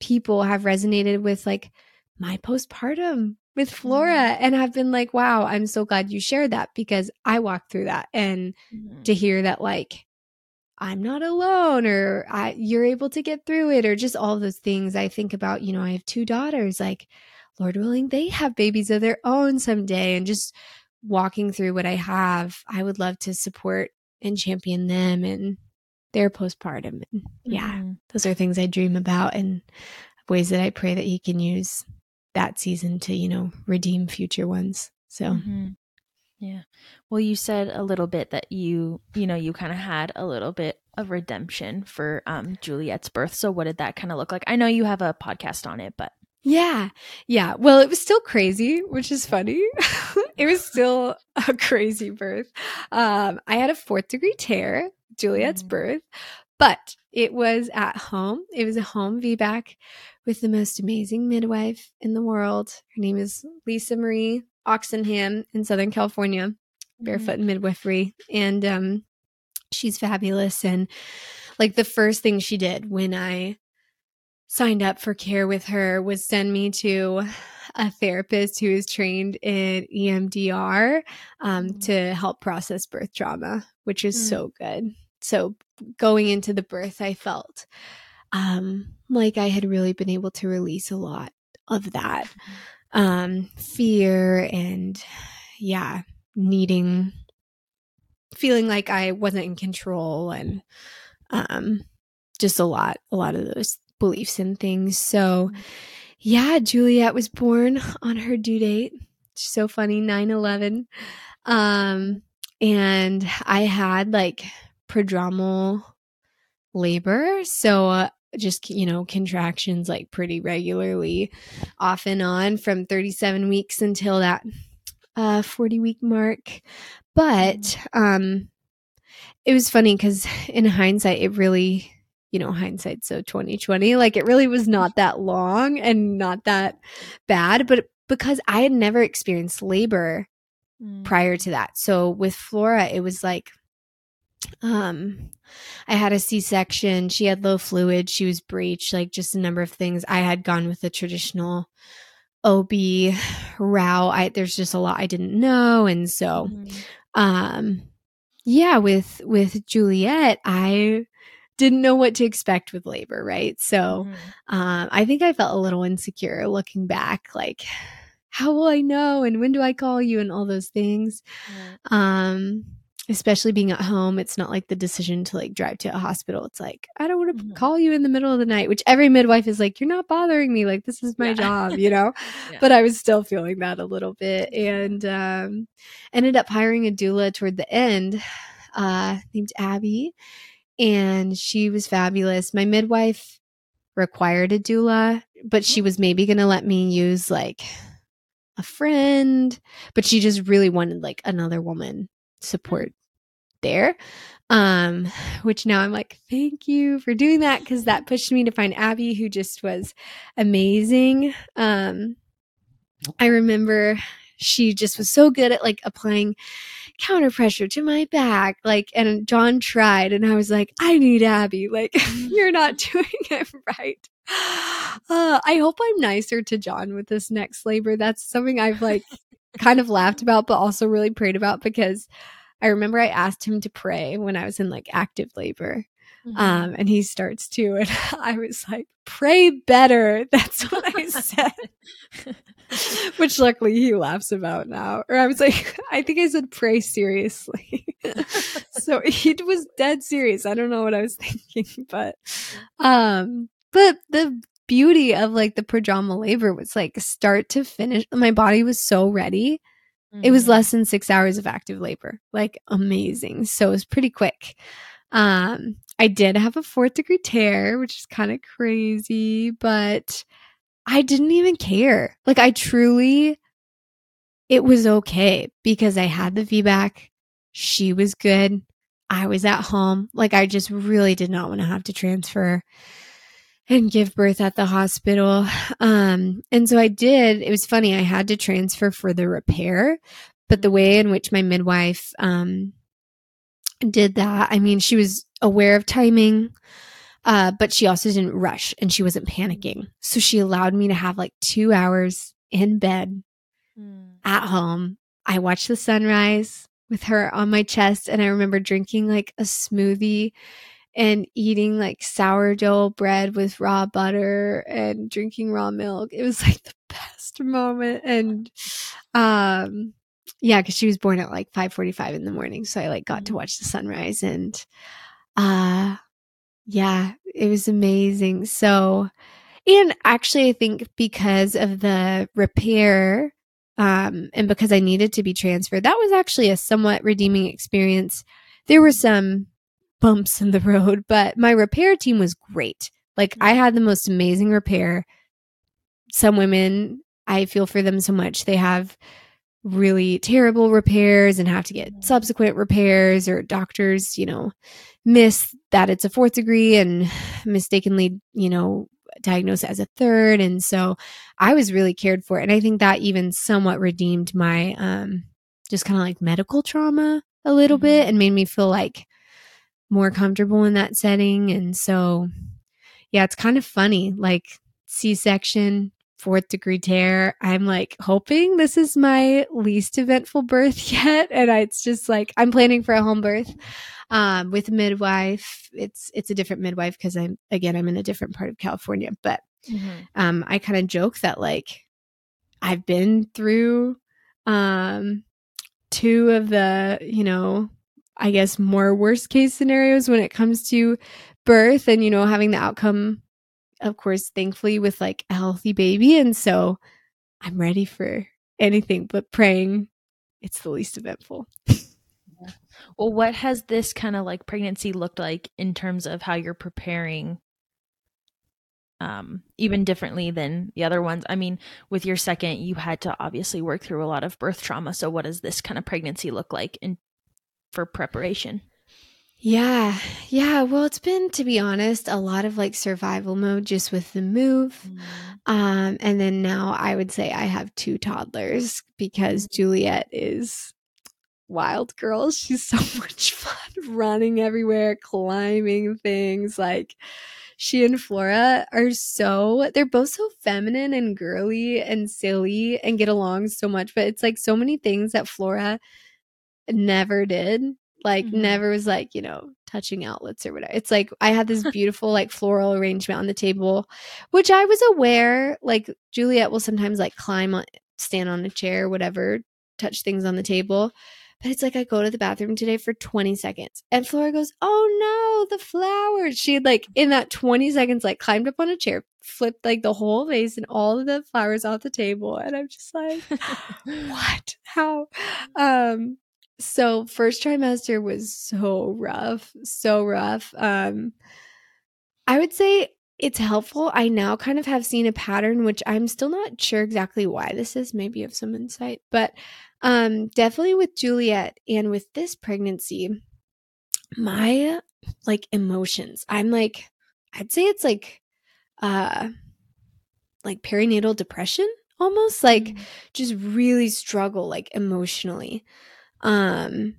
people have resonated with like my postpartum with Flora mm-hmm. and have been like, wow, I'm so glad you shared that because I walked through that. And mm-hmm. to hear that, like, I'm not alone or I, you're able to get through it or just all those things. I think about, you know, I have two daughters, like, Lord willing, they have babies of their own someday. And just walking through what I have, I would love to support and champion them and their postpartum. And yeah, mm-hmm. those are things I dream about and ways that I pray that He can use that season to, you know, redeem future ones. So, mm-hmm. yeah. Well, you said a little bit that you, you know, you kind of had a little bit of redemption for um Juliet's birth. So, what did that kind of look like? I know you have a podcast on it, but yeah. Yeah. Well, it was still crazy, which is funny. it was still a crazy birth. Um, I had a fourth degree tear, Juliet's mm. birth, but it was at home. It was a home VBAC with the most amazing midwife in the world. Her name is Lisa Marie Oxenham in Southern California, mm-hmm. barefoot midwifery. And um, she's fabulous. And like the first thing she did when I signed up for care with her was send me to a therapist who is trained in EMDR um, mm-hmm. to help process birth trauma, which is mm-hmm. so good. So going into the birth, I felt um, like I had really been able to release a lot of that um, fear and, yeah, needing, feeling like I wasn't in control and um, just a lot, a lot of those beliefs and things. So, yeah, Juliet was born on her due date. So funny, 9 11. Um, and I had like prodromal labor. So, uh, just, you know, contractions like pretty regularly off and on from 37 weeks until that uh, 40 week mark. But mm. um, it was funny because in hindsight, it really, you know, hindsight so 2020, like it really was not that long and not that bad. But because I had never experienced labor mm. prior to that. So with Flora, it was like um i had a c-section she had low fluid she was breech like just a number of things i had gone with the traditional ob route i there's just a lot i didn't know and so mm-hmm. um yeah with with juliet i didn't know what to expect with labor right so mm-hmm. um i think i felt a little insecure looking back like how will i know and when do i call you and all those things mm-hmm. um especially being at home it's not like the decision to like drive to a hospital it's like i don't want to mm-hmm. call you in the middle of the night which every midwife is like you're not bothering me like this is my yeah. job you know yeah. but i was still feeling that a little bit and um ended up hiring a doula toward the end uh named abby and she was fabulous. My midwife required a doula but she was maybe going to let me use like a friend but she just really wanted like another woman support there um which now i'm like thank you for doing that because that pushed me to find abby who just was amazing um i remember she just was so good at like applying counter pressure to my back like and john tried and i was like i need abby like you're not doing it right. Uh, i hope i'm nicer to john with this next labor. That's something i've like kind of laughed about, but also really prayed about because I remember I asked him to pray when I was in like active labor. Mm-hmm. Um, and he starts to, and I was like, pray better. That's what I said. Which luckily he laughs about now. Or I was like, I think I said pray seriously. so he was dead serious. I don't know what I was thinking, but um, but the beauty of like the prodromal labor was like start to finish. My body was so ready. Mm-hmm. It was mm-hmm. less than six hours of active labor, like amazing. So it was pretty quick. Um, I did have a fourth degree tear, which is kind of crazy, but I didn't even care. Like I truly, it was okay because I had the VBAC. She was good. I was at home. Like I just really did not want to have to transfer and give birth at the hospital. Um, and so I did. It was funny. I had to transfer for the repair, but the way in which my midwife um, did that, I mean, she was aware of timing, uh, but she also didn't rush and she wasn't panicking. So she allowed me to have like two hours in bed mm. at home. I watched the sunrise with her on my chest, and I remember drinking like a smoothie and eating like sourdough bread with raw butter and drinking raw milk. It was like the best moment. And um yeah, because she was born at like 5:45 in the morning. So I like got to mm-hmm. watch the sunrise and uh yeah, it was amazing. So and actually I think because of the repair um and because I needed to be transferred, that was actually a somewhat redeeming experience. There were some bumps in the road, but my repair team was great. Like I had the most amazing repair. Some women, I feel for them so much. They have really terrible repairs and have to get mm-hmm. subsequent repairs or doctors, you know, miss that it's a fourth degree and mistakenly, you know, diagnose it as a third. And so I was really cared for. And I think that even somewhat redeemed my um just kind of like medical trauma a little mm-hmm. bit and made me feel like more comfortable in that setting. And so, yeah, it's kind of funny. Like C section, fourth degree tear. I'm like hoping this is my least eventful birth yet. And I, it's just like I'm planning for a home birth um, with midwife. It's it's a different midwife because I'm again I'm in a different part of California. But mm-hmm. um, I kind of joke that like I've been through um, two of the you know I guess, more worst case scenarios when it comes to birth and, you know, having the outcome, of course, thankfully, with like a healthy baby. And so I'm ready for anything but praying it's the least eventful. Well, what has this kind of like pregnancy looked like in terms of how you're preparing? Um, even differently than the other ones. I mean, with your second, you had to obviously work through a lot of birth trauma. So, what does this kind of pregnancy look like in for preparation? Yeah. Yeah. Well, it's been, to be honest, a lot of like survival mode just with the move. Mm. Um, and then now I would say I have two toddlers because mm. Juliet is wild girl. She's so much fun running everywhere, climbing things. Like she and Flora are so, they're both so feminine and girly and silly and get along so much. But it's like so many things that Flora never did. Like mm-hmm. never was like, you know, touching outlets or whatever. It's like I had this beautiful like floral arrangement on the table, which I was aware like Juliet will sometimes like climb on stand on a chair, whatever, touch things on the table. But it's like I go to the bathroom today for 20 seconds. And Flora goes, Oh no, the flowers. She had like in that 20 seconds, like climbed up on a chair, flipped like the whole vase and all of the flowers off the table. And I'm just like, What? How? Um, so first trimester was so rough, so rough. Um I would say it's helpful. I now kind of have seen a pattern which I'm still not sure exactly why this is, maybe of some insight, but um definitely with Juliet and with this pregnancy my like emotions. I'm like I'd say it's like uh like perinatal depression almost like mm-hmm. just really struggle like emotionally um,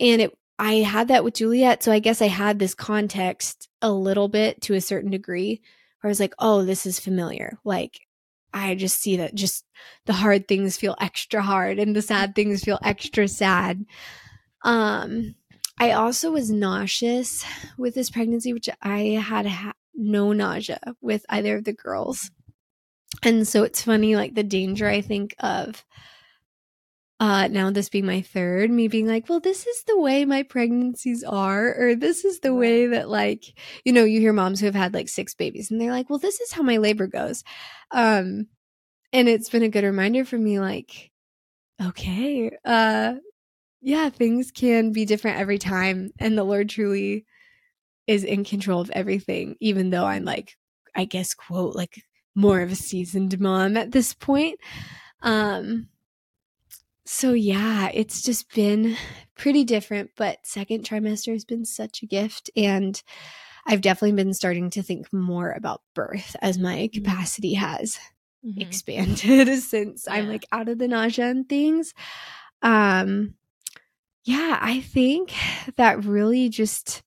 and it, I had that with Juliet. So I guess I had this context a little bit to a certain degree where I was like, oh, this is familiar. Like, I just see that just the hard things feel extra hard and the sad things feel extra sad. Um, I also was nauseous with this pregnancy, which I had ha- no nausea with either of the girls. And so it's funny, like the danger I think of uh now this being my third me being like well this is the way my pregnancies are or this is the way that like you know you hear moms who have had like six babies and they're like well this is how my labor goes. Um and it's been a good reminder for me like okay uh yeah things can be different every time and the lord truly is in control of everything even though i'm like i guess quote like more of a seasoned mom at this point. Um so yeah, it's just been pretty different, but second trimester has been such a gift and I've definitely been starting to think more about birth as my mm-hmm. capacity has mm-hmm. expanded since yeah. I'm like out of the nausea and things. Um yeah, I think that really just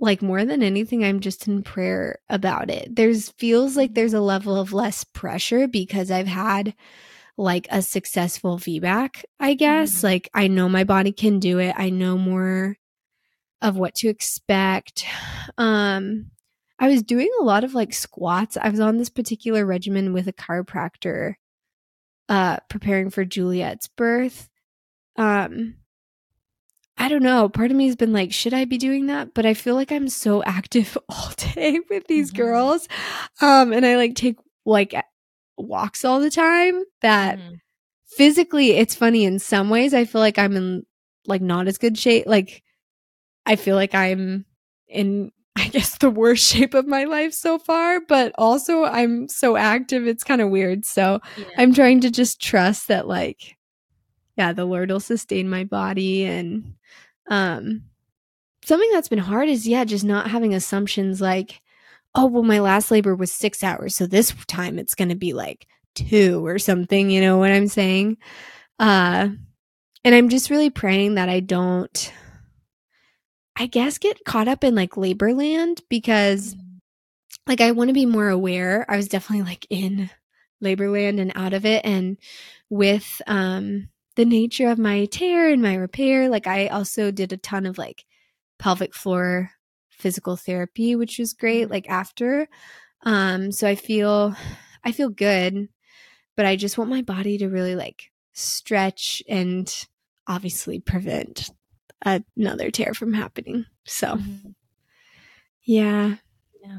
like more than anything i'm just in prayer about it there's feels like there's a level of less pressure because i've had like a successful VBAC, I guess. Mm-hmm. Like I know my body can do it. I know more of what to expect. Um I was doing a lot of like squats. I was on this particular regimen with a chiropractor uh preparing for Juliet's birth. Um I don't know. Part of me has been like, should I be doing that? But I feel like I'm so active all day with these mm-hmm. girls. Um, and I like take like walks all the time that mm. physically it's funny in some ways. I feel like I'm in like not as good shape. Like I feel like I'm in I guess the worst shape of my life so far, but also I'm so active it's kind of weird. So yeah. I'm trying to just trust that like yeah, the Lord will sustain my body and um something that's been hard is yeah, just not having assumptions like oh, well, my last labor was six hours. So this time it's going to be like two or something. You know what I'm saying? Uh, and I'm just really praying that I don't, I guess, get caught up in like labor land because like I want to be more aware. I was definitely like in labor land and out of it. And with, um, the nature of my tear and my repair, like I also did a ton of like pelvic floor physical therapy, which was great, mm-hmm. like after. Um, so I feel I feel good, but I just want my body to really like stretch and obviously prevent another tear from happening. So mm-hmm. yeah. Yeah.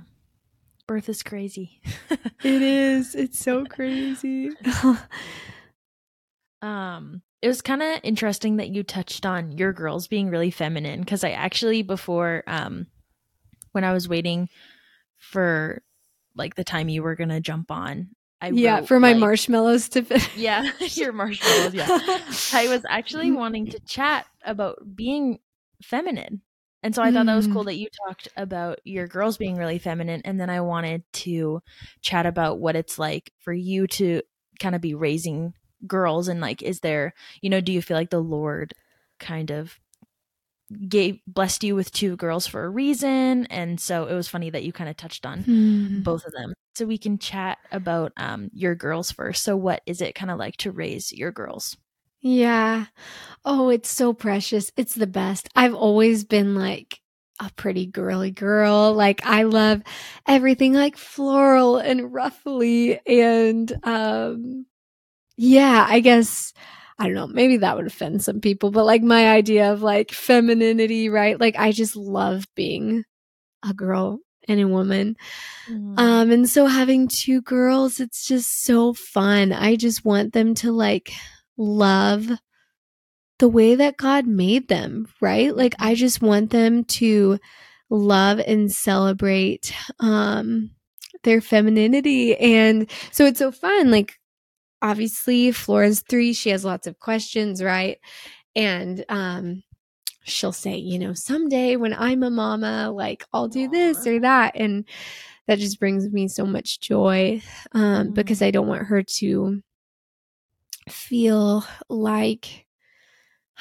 Birth is crazy. it is. It's so crazy. um it was kind of interesting that you touched on your girls being really feminine because I actually before um when I was waiting for like the time you were gonna jump on. I yeah, wrote, for my like, marshmallows to fit. yeah, your marshmallows. Yeah, I was actually wanting to chat about being feminine, and so I thought mm. that was cool mm. that you talked about your girls being really feminine, and then I wanted to chat about what it's like for you to kind of be raising girls, and like, is there, you know, do you feel like the Lord kind of gave blessed you with two girls for a reason. And so it was funny that you kind of touched on hmm. both of them. So we can chat about um your girls first. So what is it kind of like to raise your girls? Yeah. Oh it's so precious. It's the best. I've always been like a pretty girly girl. Like i love everything like floral and ruffly and um yeah i guess I don't know, maybe that would offend some people, but like my idea of like femininity, right? Like I just love being a girl and a woman. Mm. Um and so having two girls, it's just so fun. I just want them to like love the way that God made them, right? Like I just want them to love and celebrate um their femininity and so it's so fun like obviously Flora's three. She has lots of questions, right? And um, she'll say, you know, someday when I'm a mama, like I'll do this or that. And that just brings me so much joy um, mm. because I don't want her to feel like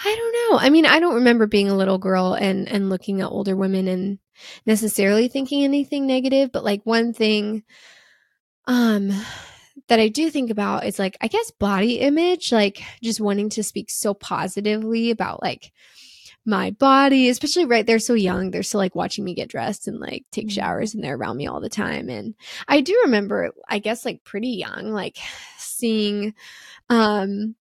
I don't know. I mean, I don't remember being a little girl and and looking at older women and necessarily thinking anything negative, but like one thing um that I do think about is like, I guess body image, like just wanting to speak so positively about like my body, especially right. They're so young. They're still like watching me get dressed and like take mm-hmm. showers and they're around me all the time. And I do remember, I guess like pretty young, like seeing, um,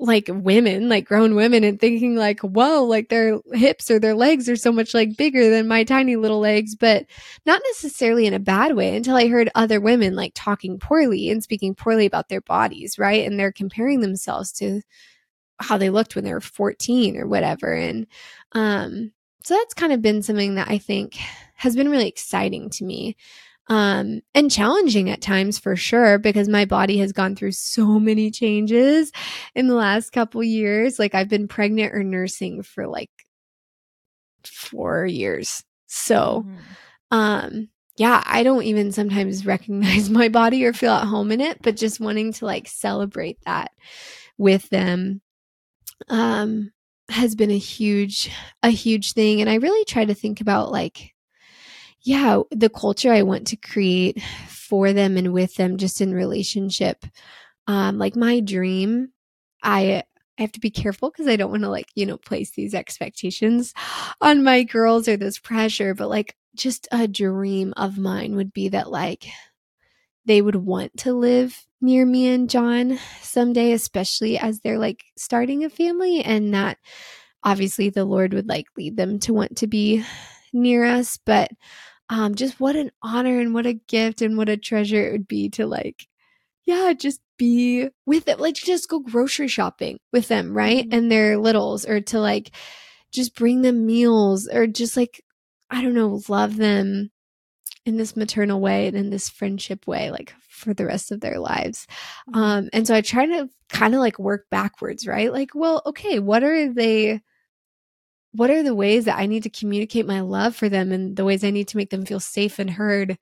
like women, like grown women, and thinking like, whoa, like their hips or their legs are so much like bigger than my tiny little legs, but not necessarily in a bad way until I heard other women like talking poorly and speaking poorly about their bodies, right? And they're comparing themselves to how they looked when they were 14 or whatever. And um, so that's kind of been something that I think has been really exciting to me um, and challenging at times for sure because my body has gone through so many changes in the last couple years. Like I've been pregnant or nursing for like four years. So, mm-hmm. um yeah, I don't even sometimes recognize my body or feel at home in it, but just wanting to like celebrate that with them um has been a huge a huge thing and I really try to think about like yeah, the culture I want to create for them and with them just in relationship. Um like my dream I I have to be careful because I don't want to like, you know, place these expectations on my girls or this pressure, but like just a dream of mine would be that like they would want to live near me and John someday, especially as they're like starting a family and that obviously the Lord would like lead them to want to be near us, but um just what an honor and what a gift and what a treasure it would be to like yeah, just be with them. Like just go grocery shopping with them, right? Mm-hmm. And their littles, or to like just bring them meals, or just like, I don't know, love them in this maternal way and in this friendship way, like for the rest of their lives. Mm-hmm. Um, and so I try to kind of like work backwards, right? Like, well, okay, what are they? What are the ways that I need to communicate my love for them and the ways I need to make them feel safe and heard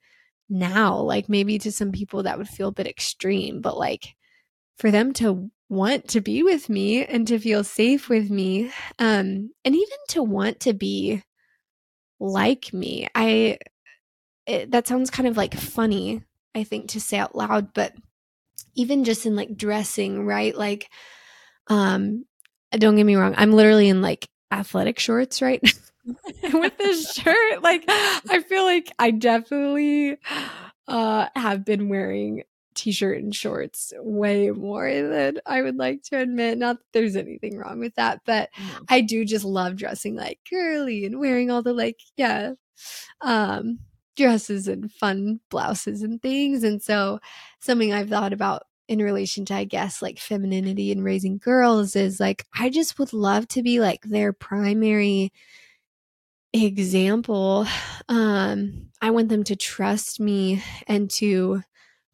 now. Like maybe to some people that would feel a bit extreme, but like for them to want to be with me and to feel safe with me, um, and even to want to be like me. I, it, that sounds kind of like funny, I think, to say out loud, but even just in like dressing, right? Like, um, don't get me wrong, I'm literally in like athletic shorts right with this shirt. Like, I feel like I definitely uh, have been wearing t-shirt and shorts way more than I would like to admit. Not that there's anything wrong with that, but mm. I do just love dressing like girly and wearing all the like, yeah, um, dresses and fun blouses and things. And so something I've thought about in relation to, I guess, like femininity and raising girls is like, I just would love to be like their primary example, um, I want them to trust me and to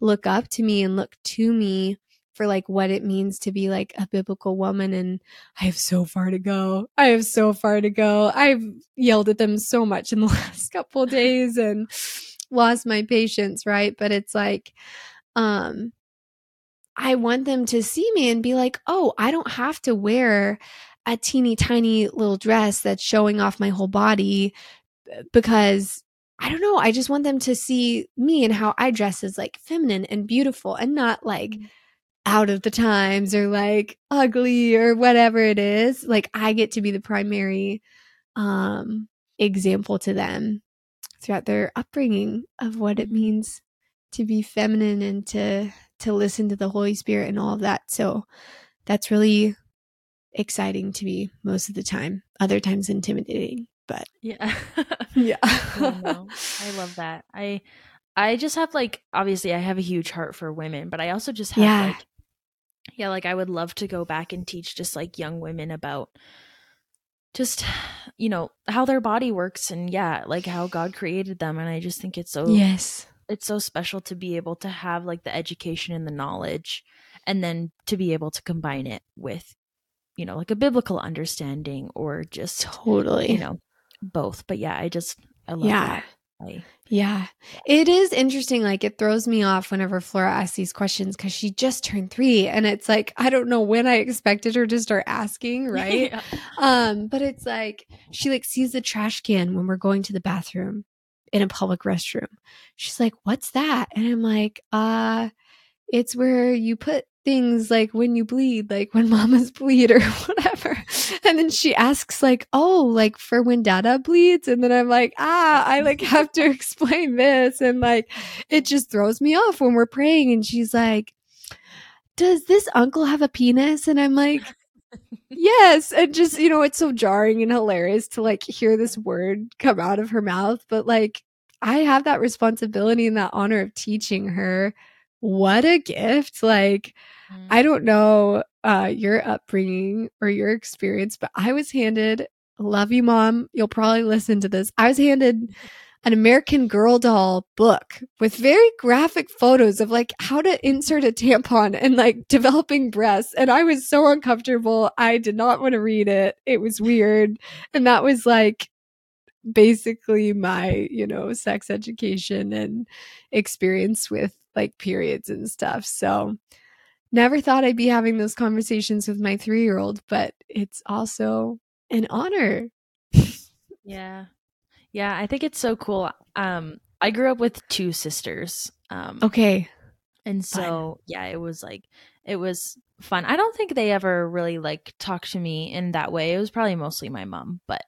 look up to me and look to me for like what it means to be like a biblical woman and I have so far to go. I have so far to go. I've yelled at them so much in the last couple days and lost my patience, right? But it's like um I want them to see me and be like, "Oh, I don't have to wear a teeny tiny little dress that's showing off my whole body because I don't know. I just want them to see me and how I dress as like feminine and beautiful and not like mm. out of the times or like ugly or whatever it is. Like I get to be the primary um example to them throughout their upbringing of what it means to be feminine and to to listen to the Holy Spirit and all of that. So that's really exciting to me most of the time. Other times intimidating, but yeah. yeah. I, I love that. I I just have like obviously I have a huge heart for women, but I also just have yeah. like yeah, like I would love to go back and teach just like young women about just you know how their body works and yeah like how god created them and i just think it's so yes it's so special to be able to have like the education and the knowledge and then to be able to combine it with you know, like a biblical understanding or just totally, you know, both. But yeah, I just, I love yeah. that. I, yeah. It is interesting. Like it throws me off whenever Flora asks these questions because she just turned three. And it's like, I don't know when I expected her to start asking, right? yeah. Um, but it's like she like sees the trash can when we're going to the bathroom in a public restroom. She's like, What's that? And I'm like, uh, it's where you put things like when you bleed, like when mamas bleed or whatever. And then she asks like, "Oh, like for when dada bleeds?" And then I'm like, "Ah, I like have to explain this." And like it just throws me off when we're praying and she's like, "Does this uncle have a penis?" And I'm like, yes and just you know it's so jarring and hilarious to like hear this word come out of her mouth but like i have that responsibility and that honor of teaching her what a gift. Like, mm. I don't know uh, your upbringing or your experience, but I was handed, love you, mom. You'll probably listen to this. I was handed an American Girl doll book with very graphic photos of like how to insert a tampon and like developing breasts. And I was so uncomfortable. I did not want to read it. It was weird. And that was like basically my, you know, sex education and experience with like periods and stuff. So never thought I'd be having those conversations with my three year old, but it's also an honor. yeah. Yeah. I think it's so cool. Um, I grew up with two sisters. Um, okay. And so, fun. yeah, it was like, it was fun. I don't think they ever really like talked to me in that way. It was probably mostly my mom, but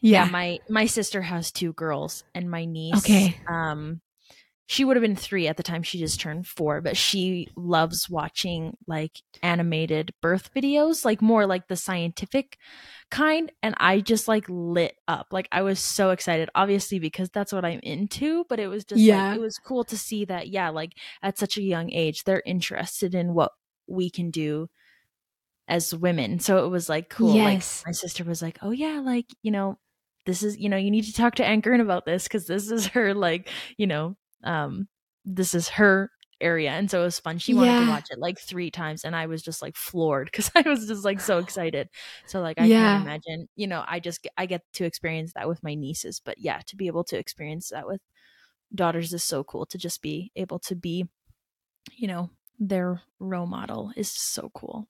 yeah, yeah my my sister has two girls and my niece okay. um she would have been three at the time she just turned four but she loves watching like animated birth videos like more like the scientific kind and i just like lit up. Like i was so excited obviously because that's what i'm into but it was just yeah. like, it was cool to see that yeah like at such a young age they're interested in what we can do as women. So it was like cool yes. like my sister was like oh yeah like you know this is you know you need to talk to Anchorin about this because this is her like you know um this is her area and so it was fun she wanted yeah. to watch it like three times and i was just like floored because i was just like so excited so like i yeah. can't imagine you know i just i get to experience that with my nieces but yeah to be able to experience that with daughters is so cool to just be able to be you know their role model is so cool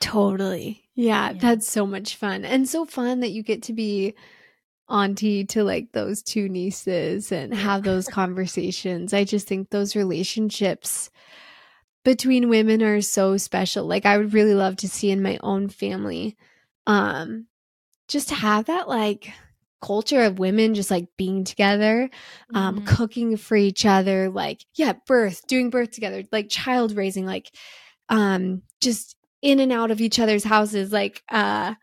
totally yeah, yeah. that's so much fun and so fun that you get to be auntie to like those two nieces and have those conversations. I just think those relationships between women are so special. Like I would really love to see in my own family um just to have that like culture of women just like being together, um mm-hmm. cooking for each other, like yeah, birth, doing birth together, like child raising, like um just in and out of each other's houses like uh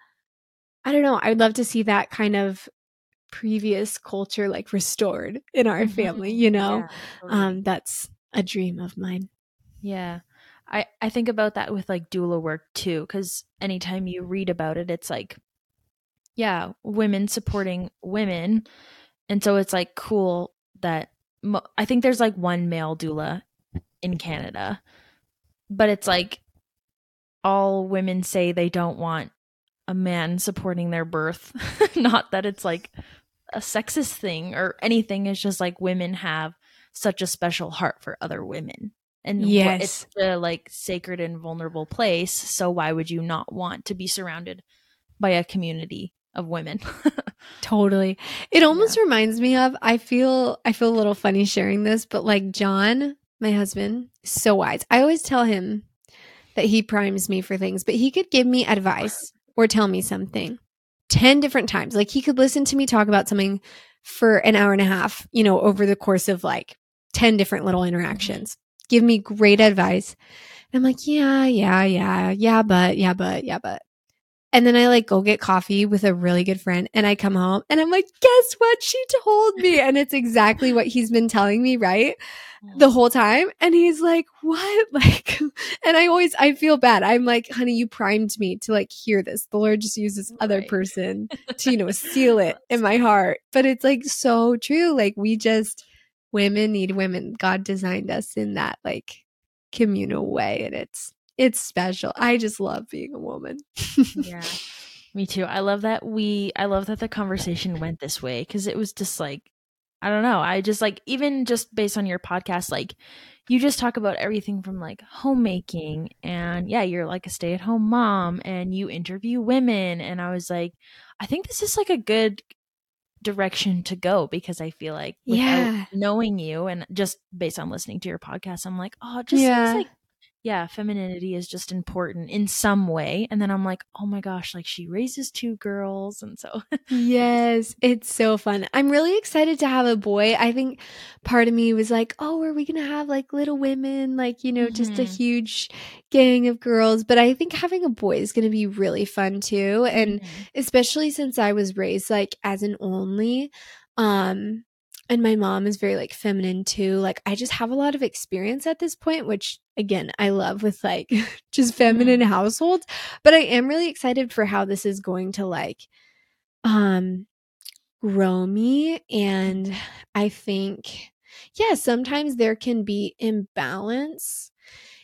I don't know. I would love to see that kind of previous culture like restored in our mm-hmm. family you know? Yeah, um that's a dream of mine. Yeah. I i think about that with like doula work too because anytime you read about it it's like yeah women supporting women. And so it's like cool that mo- i think there's like one male doula in canada but it's like all women say they don't want a man supporting their birth. Not that it's like a sexist thing or anything. It's just like women have such a special heart for other women. And yes. it's a like sacred and vulnerable place. So why would you not want to be surrounded by a community of women? totally. It almost yeah. reminds me of I feel I feel a little funny sharing this, but like John, my husband, so wise. I always tell him that he primes me for things, but he could give me advice or tell me something 10 different times. Like he could listen to me talk about something for an hour and a half, you know, over the course of like 10 different little interactions. Give me great advice. And I'm like, yeah, yeah, yeah, yeah, but, yeah, but, yeah, but. And then I like go get coffee with a really good friend and I come home and I'm like, guess what? She told me. And it's exactly what he's been telling me, right? The mm. whole time. And he's like, what? Like, and I always, I feel bad. I'm like, honey, you primed me to like hear this. The Lord just used this right. other person to, you know, seal it in my heart. But it's like so true. Like, we just, women need women. God designed us in that like communal way. And it's, it's special. I just love being a woman. yeah. Me too. I love that we I love that the conversation went this way cuz it was just like I don't know. I just like even just based on your podcast like you just talk about everything from like homemaking and yeah, you're like a stay-at-home mom and you interview women and I was like I think this is like a good direction to go because I feel like yeah. knowing you and just based on listening to your podcast, I'm like, oh, it just yeah. seems like yeah, femininity is just important in some way. And then I'm like, oh my gosh, like she raises two girls. And so, yes, it's so fun. I'm really excited to have a boy. I think part of me was like, oh, are we going to have like little women, like, you know, mm-hmm. just a mm-hmm. huge gang of girls? But I think having a boy is going to be really fun too. And mm-hmm. especially since I was raised like as an only, um, and my mom is very like feminine too. Like I just have a lot of experience at this point, which again, I love with like just feminine mm-hmm. households, but I am really excited for how this is going to like um grow me and I think yeah, sometimes there can be imbalance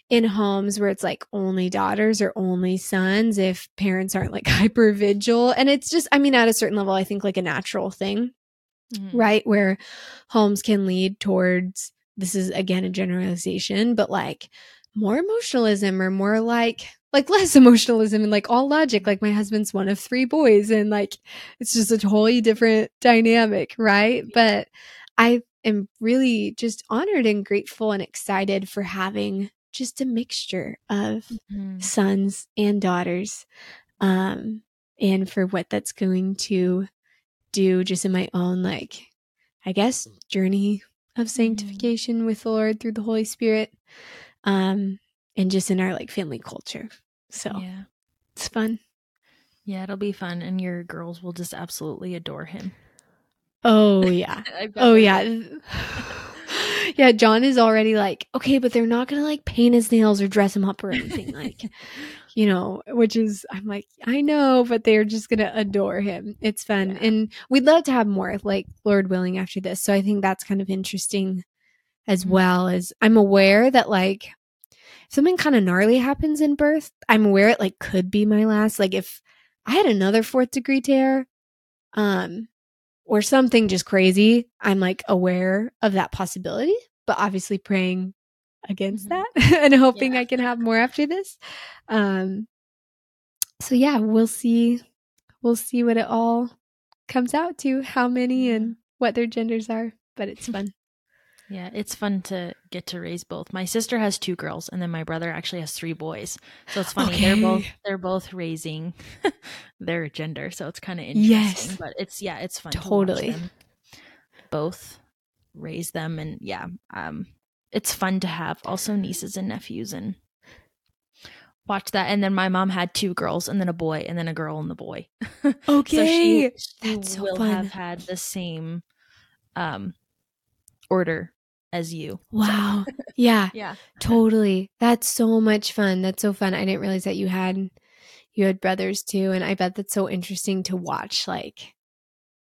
in homes where it's like only daughters or only sons if parents aren't like hyper vigil and it's just I mean at a certain level I think like a natural thing mm-hmm. right? Where homes can lead towards this is again a generalization, but like more emotionalism or more like like less emotionalism and like all logic. Like my husband's one of three boys and like it's just a totally different dynamic, right? But I am really just honored and grateful and excited for having just a mixture of mm-hmm. sons and daughters. Um and for what that's going to do just in my own like I guess journey of mm-hmm. sanctification mm-hmm. with the Lord through the Holy Spirit. Um and just in our like family culture. So yeah. it's fun. Yeah, it'll be fun and your girls will just absolutely adore him. Oh yeah. oh yeah. yeah, John is already like, okay, but they're not gonna like paint his nails or dress him up or anything. like, you know, which is I'm like, I know, but they're just gonna adore him. It's fun. Yeah. And we'd love to have more, like Lord willing, after this. So I think that's kind of interesting as mm-hmm. well as I'm aware that like something kind of gnarly happens in birth, I'm aware it like could be my last. Like if I had another fourth degree tear, um, or something just crazy, I'm like aware of that possibility, but obviously praying against mm-hmm. that and hoping yeah. I can have more after this. Um, so yeah, we'll see. We'll see what it all comes out to, how many and what their genders are, but it's fun. Yeah, it's fun to get to raise both. My sister has two girls, and then my brother actually has three boys. So it's funny. Okay. They're both they're both raising their gender, so it's kind of interesting. Yes, but it's yeah, it's fun. Totally. To both raise them, and yeah, um, it's fun to have also nieces and nephews and watch that. And then my mom had two girls, and then a boy, and then a girl and the boy. Okay, so she, she will fun. have had the same um order as you. Wow. So. yeah. Yeah. Totally. That's so much fun. That's so fun. I didn't realize that you had you had brothers too and I bet that's so interesting to watch like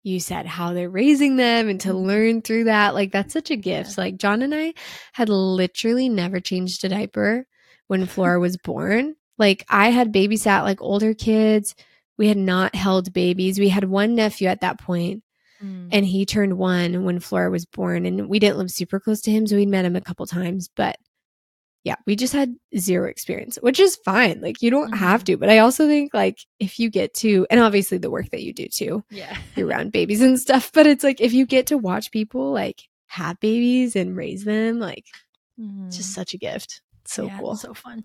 you said how they're raising them and to mm-hmm. learn through that. Like that's such a gift. Yeah. Like John and I had literally never changed a diaper when Flora was born. Like I had babysat like older kids. We had not held babies. We had one nephew at that point Mm. And he turned one when Flora was born. And we didn't live super close to him. So we'd met him a couple times. But yeah, we just had zero experience, which is fine. Like you don't mm-hmm. have to. But I also think like if you get to, and obviously the work that you do too. Yeah. you're around babies and stuff. But it's like if you get to watch people like have babies and raise them, like mm-hmm. it's just such a gift. It's so yeah, cool. It's so fun.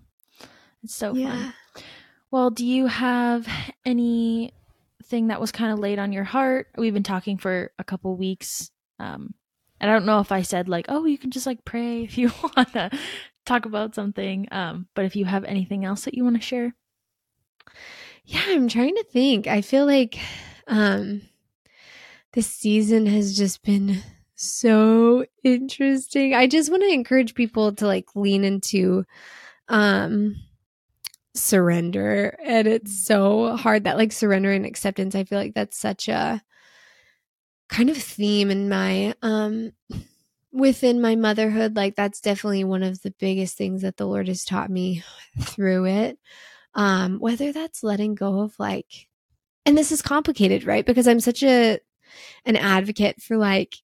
It's so yeah. fun. Well, do you have any thing that was kind of laid on your heart? We've been talking for a couple weeks. Um, and I don't know if I said like, oh, you can just like pray if you want to talk about something. Um, but if you have anything else that you want to share. Yeah, I'm trying to think. I feel like um this season has just been so interesting. I just want to encourage people to like lean into um surrender and it's so hard that like surrender and acceptance i feel like that's such a kind of theme in my um within my motherhood like that's definitely one of the biggest things that the lord has taught me through it. Um whether that's letting go of like and this is complicated right? Because i'm such a an advocate for like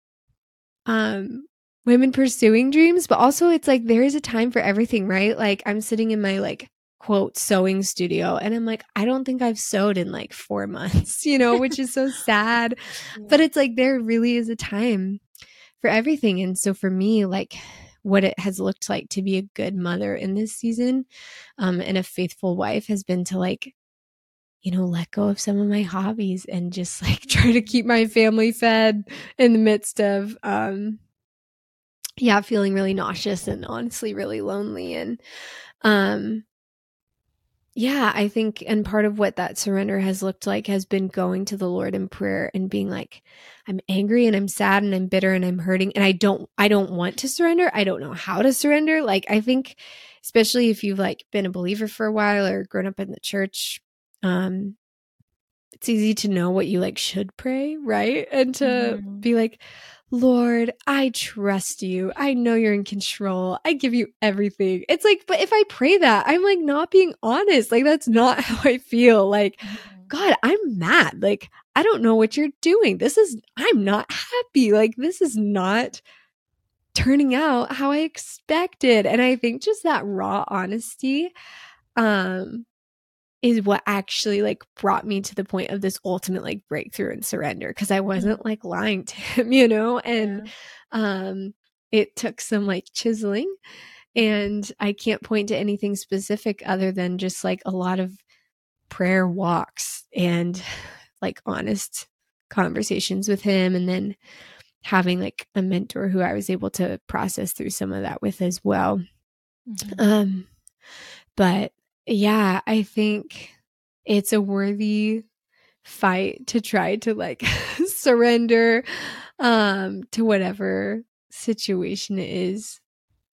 um women pursuing dreams but also it's like there is a time for everything right? Like i'm sitting in my like quote sewing studio and i'm like i don't think i've sewed in like four months you know which is so sad. But it's like there really is a time for everything and so for me like what it has looked like to be a good mother in this season um, and a faithful wife has been to like you know let go of some of my hobbies and just like try to keep my family fed in the midst of um yeah feeling really nauseous and honestly really lonely and um yeah, I think, and part of what that surrender has looked like has been going to the Lord in prayer and being like, I'm angry and I'm sad and I'm bitter and I'm hurting and I don't, I don't want to surrender. I don't know how to surrender. Like, I think, especially if you've like been a believer for a while or grown up in the church, um, it's easy to know what you like should pray, right? And to mm-hmm. be like, Lord, I trust you. I know you're in control. I give you everything. It's like, but if I pray that, I'm like not being honest. Like, that's not how I feel. Like, mm-hmm. God, I'm mad. Like, I don't know what you're doing. This is, I'm not happy. Like, this is not turning out how I expected. And I think just that raw honesty um is what actually like brought me to the point of this ultimate like breakthrough and surrender because I wasn't like lying to him, you know, and yeah. um it took some like chiseling and I can't point to anything specific other than just like a lot of prayer walks and like honest conversations with him and then having like a mentor who I was able to process through some of that with as well. Mm-hmm. Um but yeah, I think it's a worthy fight to try to like surrender um to whatever situation it is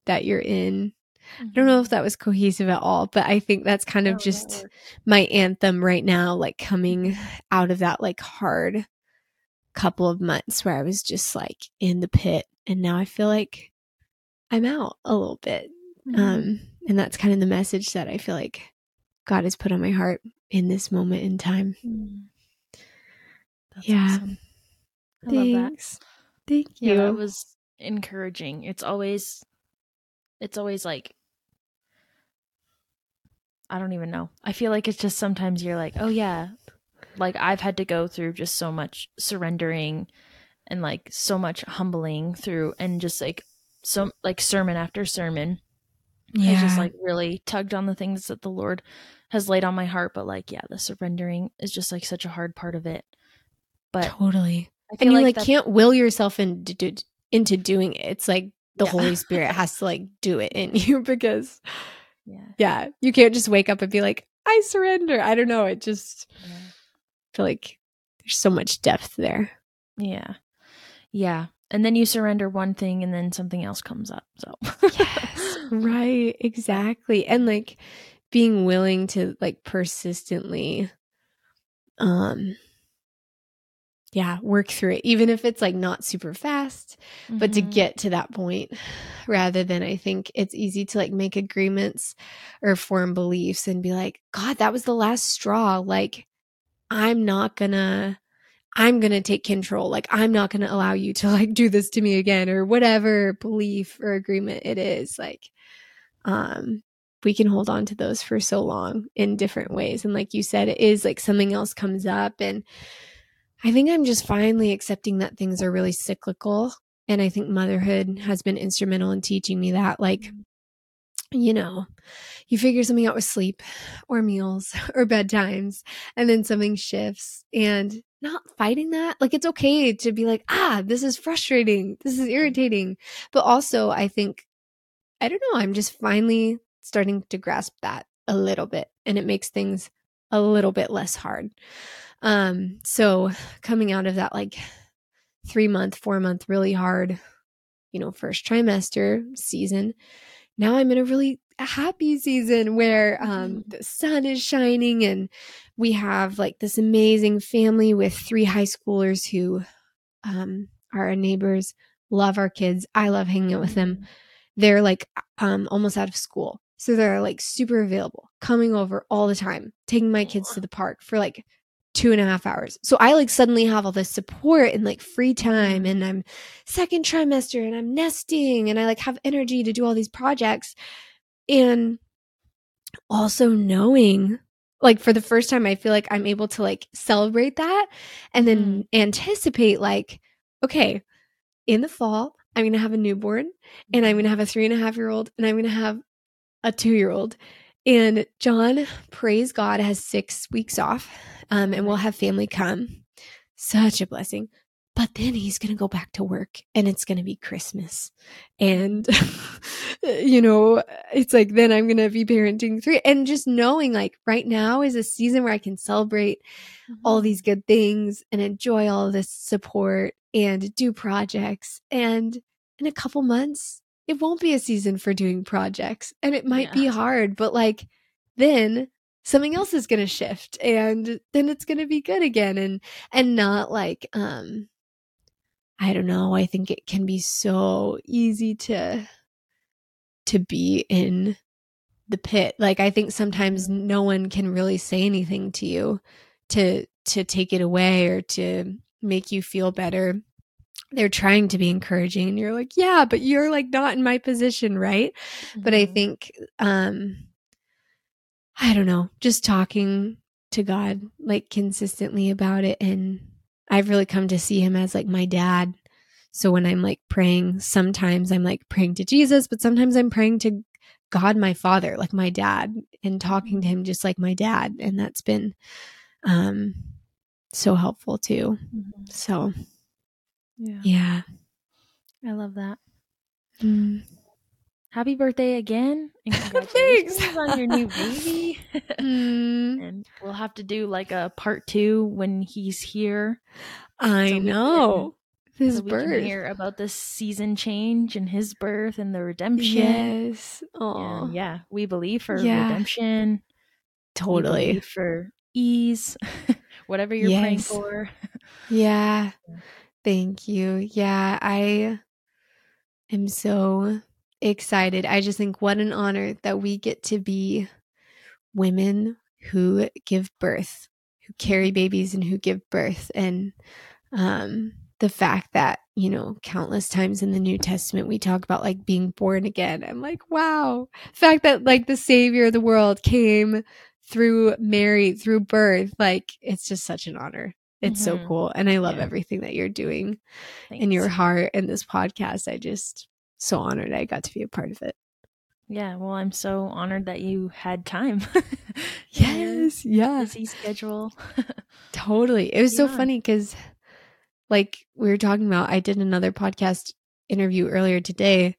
that you're in. Mm-hmm. I don't know if mm-hmm. that was cohesive at all, but I think that's kind of oh, just my anthem right now, like coming mm-hmm. out of that like hard couple of months where I was just like in the pit and now I feel like I'm out a little bit. Mm-hmm. Um and that's kind of the message that I feel like God has put on my heart in this moment in time. Mm. yeah. Awesome. I Thanks. love that. Thank you. Yeah, that was encouraging. It's always it's always like I don't even know. I feel like it's just sometimes you're like, "Oh yeah, like I've had to go through just so much surrendering and like so much humbling through and just like so like sermon after sermon yeah. I just like really tugged on the things that the Lord has laid on my heart. But like, yeah, the surrendering is just like such a hard part of it. But totally. And you like, like can't will yourself into, into doing it. It's like the yeah. Holy Spirit has to like do it in you because yeah. yeah, you can't just wake up and be like, I surrender. I don't know. It just yeah. feel like there's so much depth there. Yeah. Yeah and then you surrender one thing and then something else comes up so yes right exactly and like being willing to like persistently um yeah work through it even if it's like not super fast mm-hmm. but to mm-hmm. get to that point rather than i think it's easy to like make agreements or form beliefs and be like god that was the last straw like i'm not gonna I'm going to take control. Like, I'm not going to allow you to like do this to me again or whatever belief or agreement it is. Like, um, we can hold on to those for so long in different ways. And like you said, it is like something else comes up. And I think I'm just finally accepting that things are really cyclical. And I think motherhood has been instrumental in teaching me that. Like, mm you know, you figure something out with sleep or meals or bedtimes, and then something shifts and not fighting that. Like, it's okay to be like, ah, this is frustrating. This is irritating. But also, I think, I don't know, I'm just finally starting to grasp that a little bit, and it makes things a little bit less hard. Um, so coming out of that like three month, four month, really hard, you know, first trimester season, now I'm in a really happy season where um, mm-hmm. the sun is shining and we have like this amazing family with three high schoolers who um, are our neighbors, love our kids. I love hanging out with them. Mm-hmm. They're like um, almost out of school. So they're like super available, coming over all the time, taking my kids to the park for like two and a half hours. So I like suddenly have all this support and like free time and I'm second trimester and I'm nesting and I like have energy to do all these projects. And also knowing like for the first time I feel like I'm able to like celebrate that and then mm. anticipate like, okay, in the fall, I'm gonna have a newborn and I'm gonna have a three and a half year old and I'm gonna have a two year old. And John, praise God, has six weeks off um, and we'll have family come. Such a blessing. But then he's going to go back to work and it's going to be Christmas. And, you know, it's like then I'm going to be parenting three. And just knowing like right now is a season where I can celebrate mm-hmm. all these good things and enjoy all this support and do projects. And in a couple months, it won't be a season for doing projects and it might yeah. be hard, but like then something else is going to shift and then it's going to be good again and and not like um i don't know i think it can be so easy to to be in the pit like i think sometimes no one can really say anything to you to to take it away or to make you feel better they're trying to be encouraging and you're like yeah but you're like not in my position right mm-hmm. but i mm-hmm. think um i don't know just talking to god like consistently about it and i've really come to see him as like my dad so when i'm like praying sometimes i'm like praying to jesus but sometimes i'm praying to god my father like my dad and talking to him just like my dad and that's been um so helpful too mm-hmm. so yeah. Yeah. I love that. Mm. Happy birthday again. And congratulations Thanks. on your new baby. mm. And we'll have to do like a part two when he's here. I so know. Can, his so birth. hear about the season change and his birth and the redemption. Yes. Oh. Yeah. We believe for yeah. redemption. Totally. for ease. Whatever you're yes. praying for. yeah. Thank you. Yeah, I am so excited. I just think what an honor that we get to be women who give birth, who carry babies and who give birth. And um, the fact that, you know, countless times in the New Testament we talk about like being born again. I'm like, wow. The fact that like the savior of the world came through Mary, through birth, like it's just such an honor. It's mm-hmm. so cool. And I love yeah. everything that you're doing Thanks. in your heart and this podcast. I just so honored I got to be a part of it. Yeah, well, I'm so honored that you had time. yes, yeah. Busy schedule. totally. It was yeah. so funny because, like we were talking about, I did another podcast interview earlier today,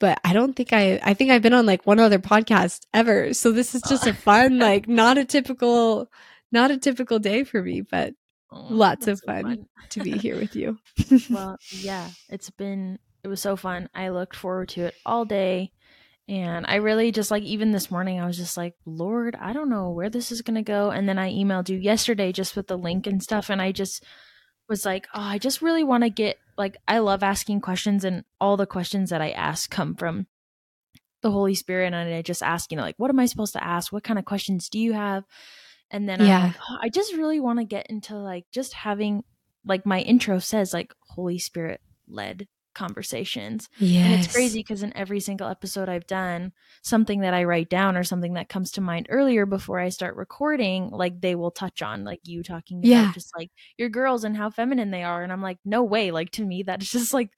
but I don't think I. I think I've been on like one other podcast ever. So this is just a fun, like not a typical, not a typical day for me. But Oh, Lots of fun, fun. to be here with you. well, yeah, it's been it was so fun. I looked forward to it all day. And I really just like even this morning I was just like, "Lord, I don't know where this is going to go." And then I emailed you yesterday just with the link and stuff and I just was like, "Oh, I just really want to get like I love asking questions and all the questions that I ask come from the Holy Spirit and I just ask, you know, like, what am I supposed to ask? What kind of questions do you have? And then yeah. Like, oh, I just really want to get into like just having like my intro says like Holy Spirit led conversations. Yes. And it's crazy because in every single episode I've done, something that I write down or something that comes to mind earlier before I start recording, like they will touch on like you talking about yeah. just like your girls and how feminine they are. And I'm like, no way. Like to me, that's just like,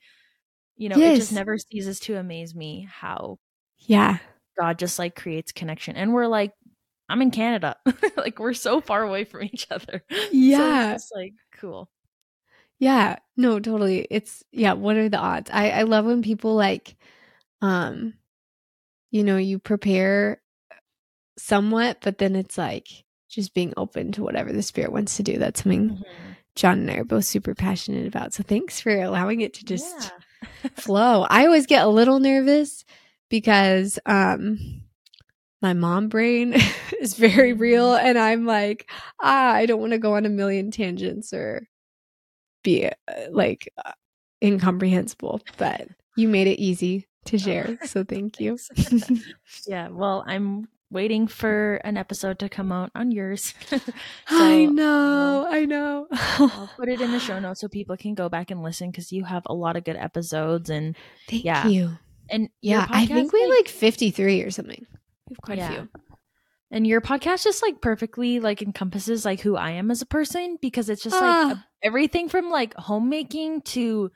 you know, yes. it just never ceases to amaze me how yeah God just like creates connection. And we're like I'm in Canada. like we're so far away from each other. Yeah. So it's like cool. Yeah. No, totally. It's yeah, what are the odds? I I love when people like um you know, you prepare somewhat, but then it's like just being open to whatever the spirit wants to do. That's something mm-hmm. John and I are both super passionate about. So thanks for allowing it to just yeah. flow. I always get a little nervous because um my mom brain is very real and i'm like ah i don't want to go on a million tangents or be uh, like uh, incomprehensible but you made it easy to oh, share so thank you yeah well i'm waiting for an episode to come out on yours so, i know um, i know i'll put it in the show notes so people can go back and listen because you have a lot of good episodes and thank yeah. you and yeah i think we like, like 53 or something we have quite yeah. a few. And your podcast just like perfectly like encompasses like who I am as a person because it's just like ah. everything from like homemaking to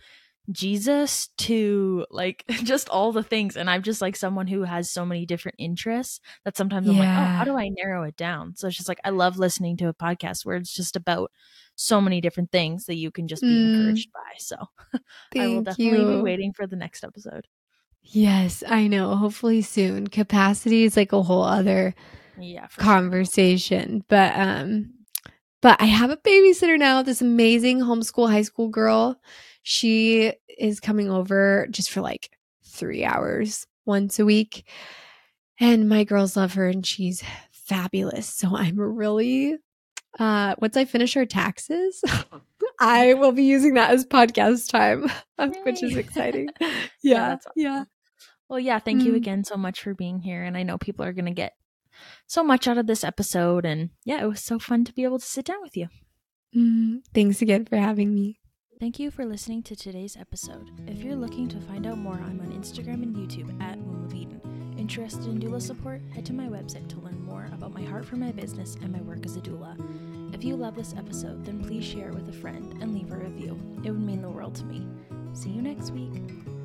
Jesus to like just all the things. And I'm just like someone who has so many different interests that sometimes yeah. I'm like, oh, how do I narrow it down? So it's just like I love listening to a podcast where it's just about so many different things that you can just be mm. encouraged by. So I will definitely you. be waiting for the next episode. Yes, I know. Hopefully soon. Capacity is like a whole other yeah, conversation. Sure. But um but I have a babysitter now, this amazing homeschool high school girl. She is coming over just for like 3 hours once a week. And my girls love her and she's fabulous. So I'm really uh once I finish our taxes, I will be using that as podcast time, which is exciting. Yeah. Yeah. yeah. Well, yeah, thank mm. you again so much for being here. And I know people are going to get so much out of this episode. And yeah, it was so fun to be able to sit down with you. Mm, thanks again for having me. Thank you for listening to today's episode. If you're looking to find out more, I'm on Instagram and YouTube at Womb of Eden. Interested in doula support? Head to my website to learn more about my heart for my business and my work as a doula. If you love this episode, then please share it with a friend and leave a review. It would mean the world to me. See you next week.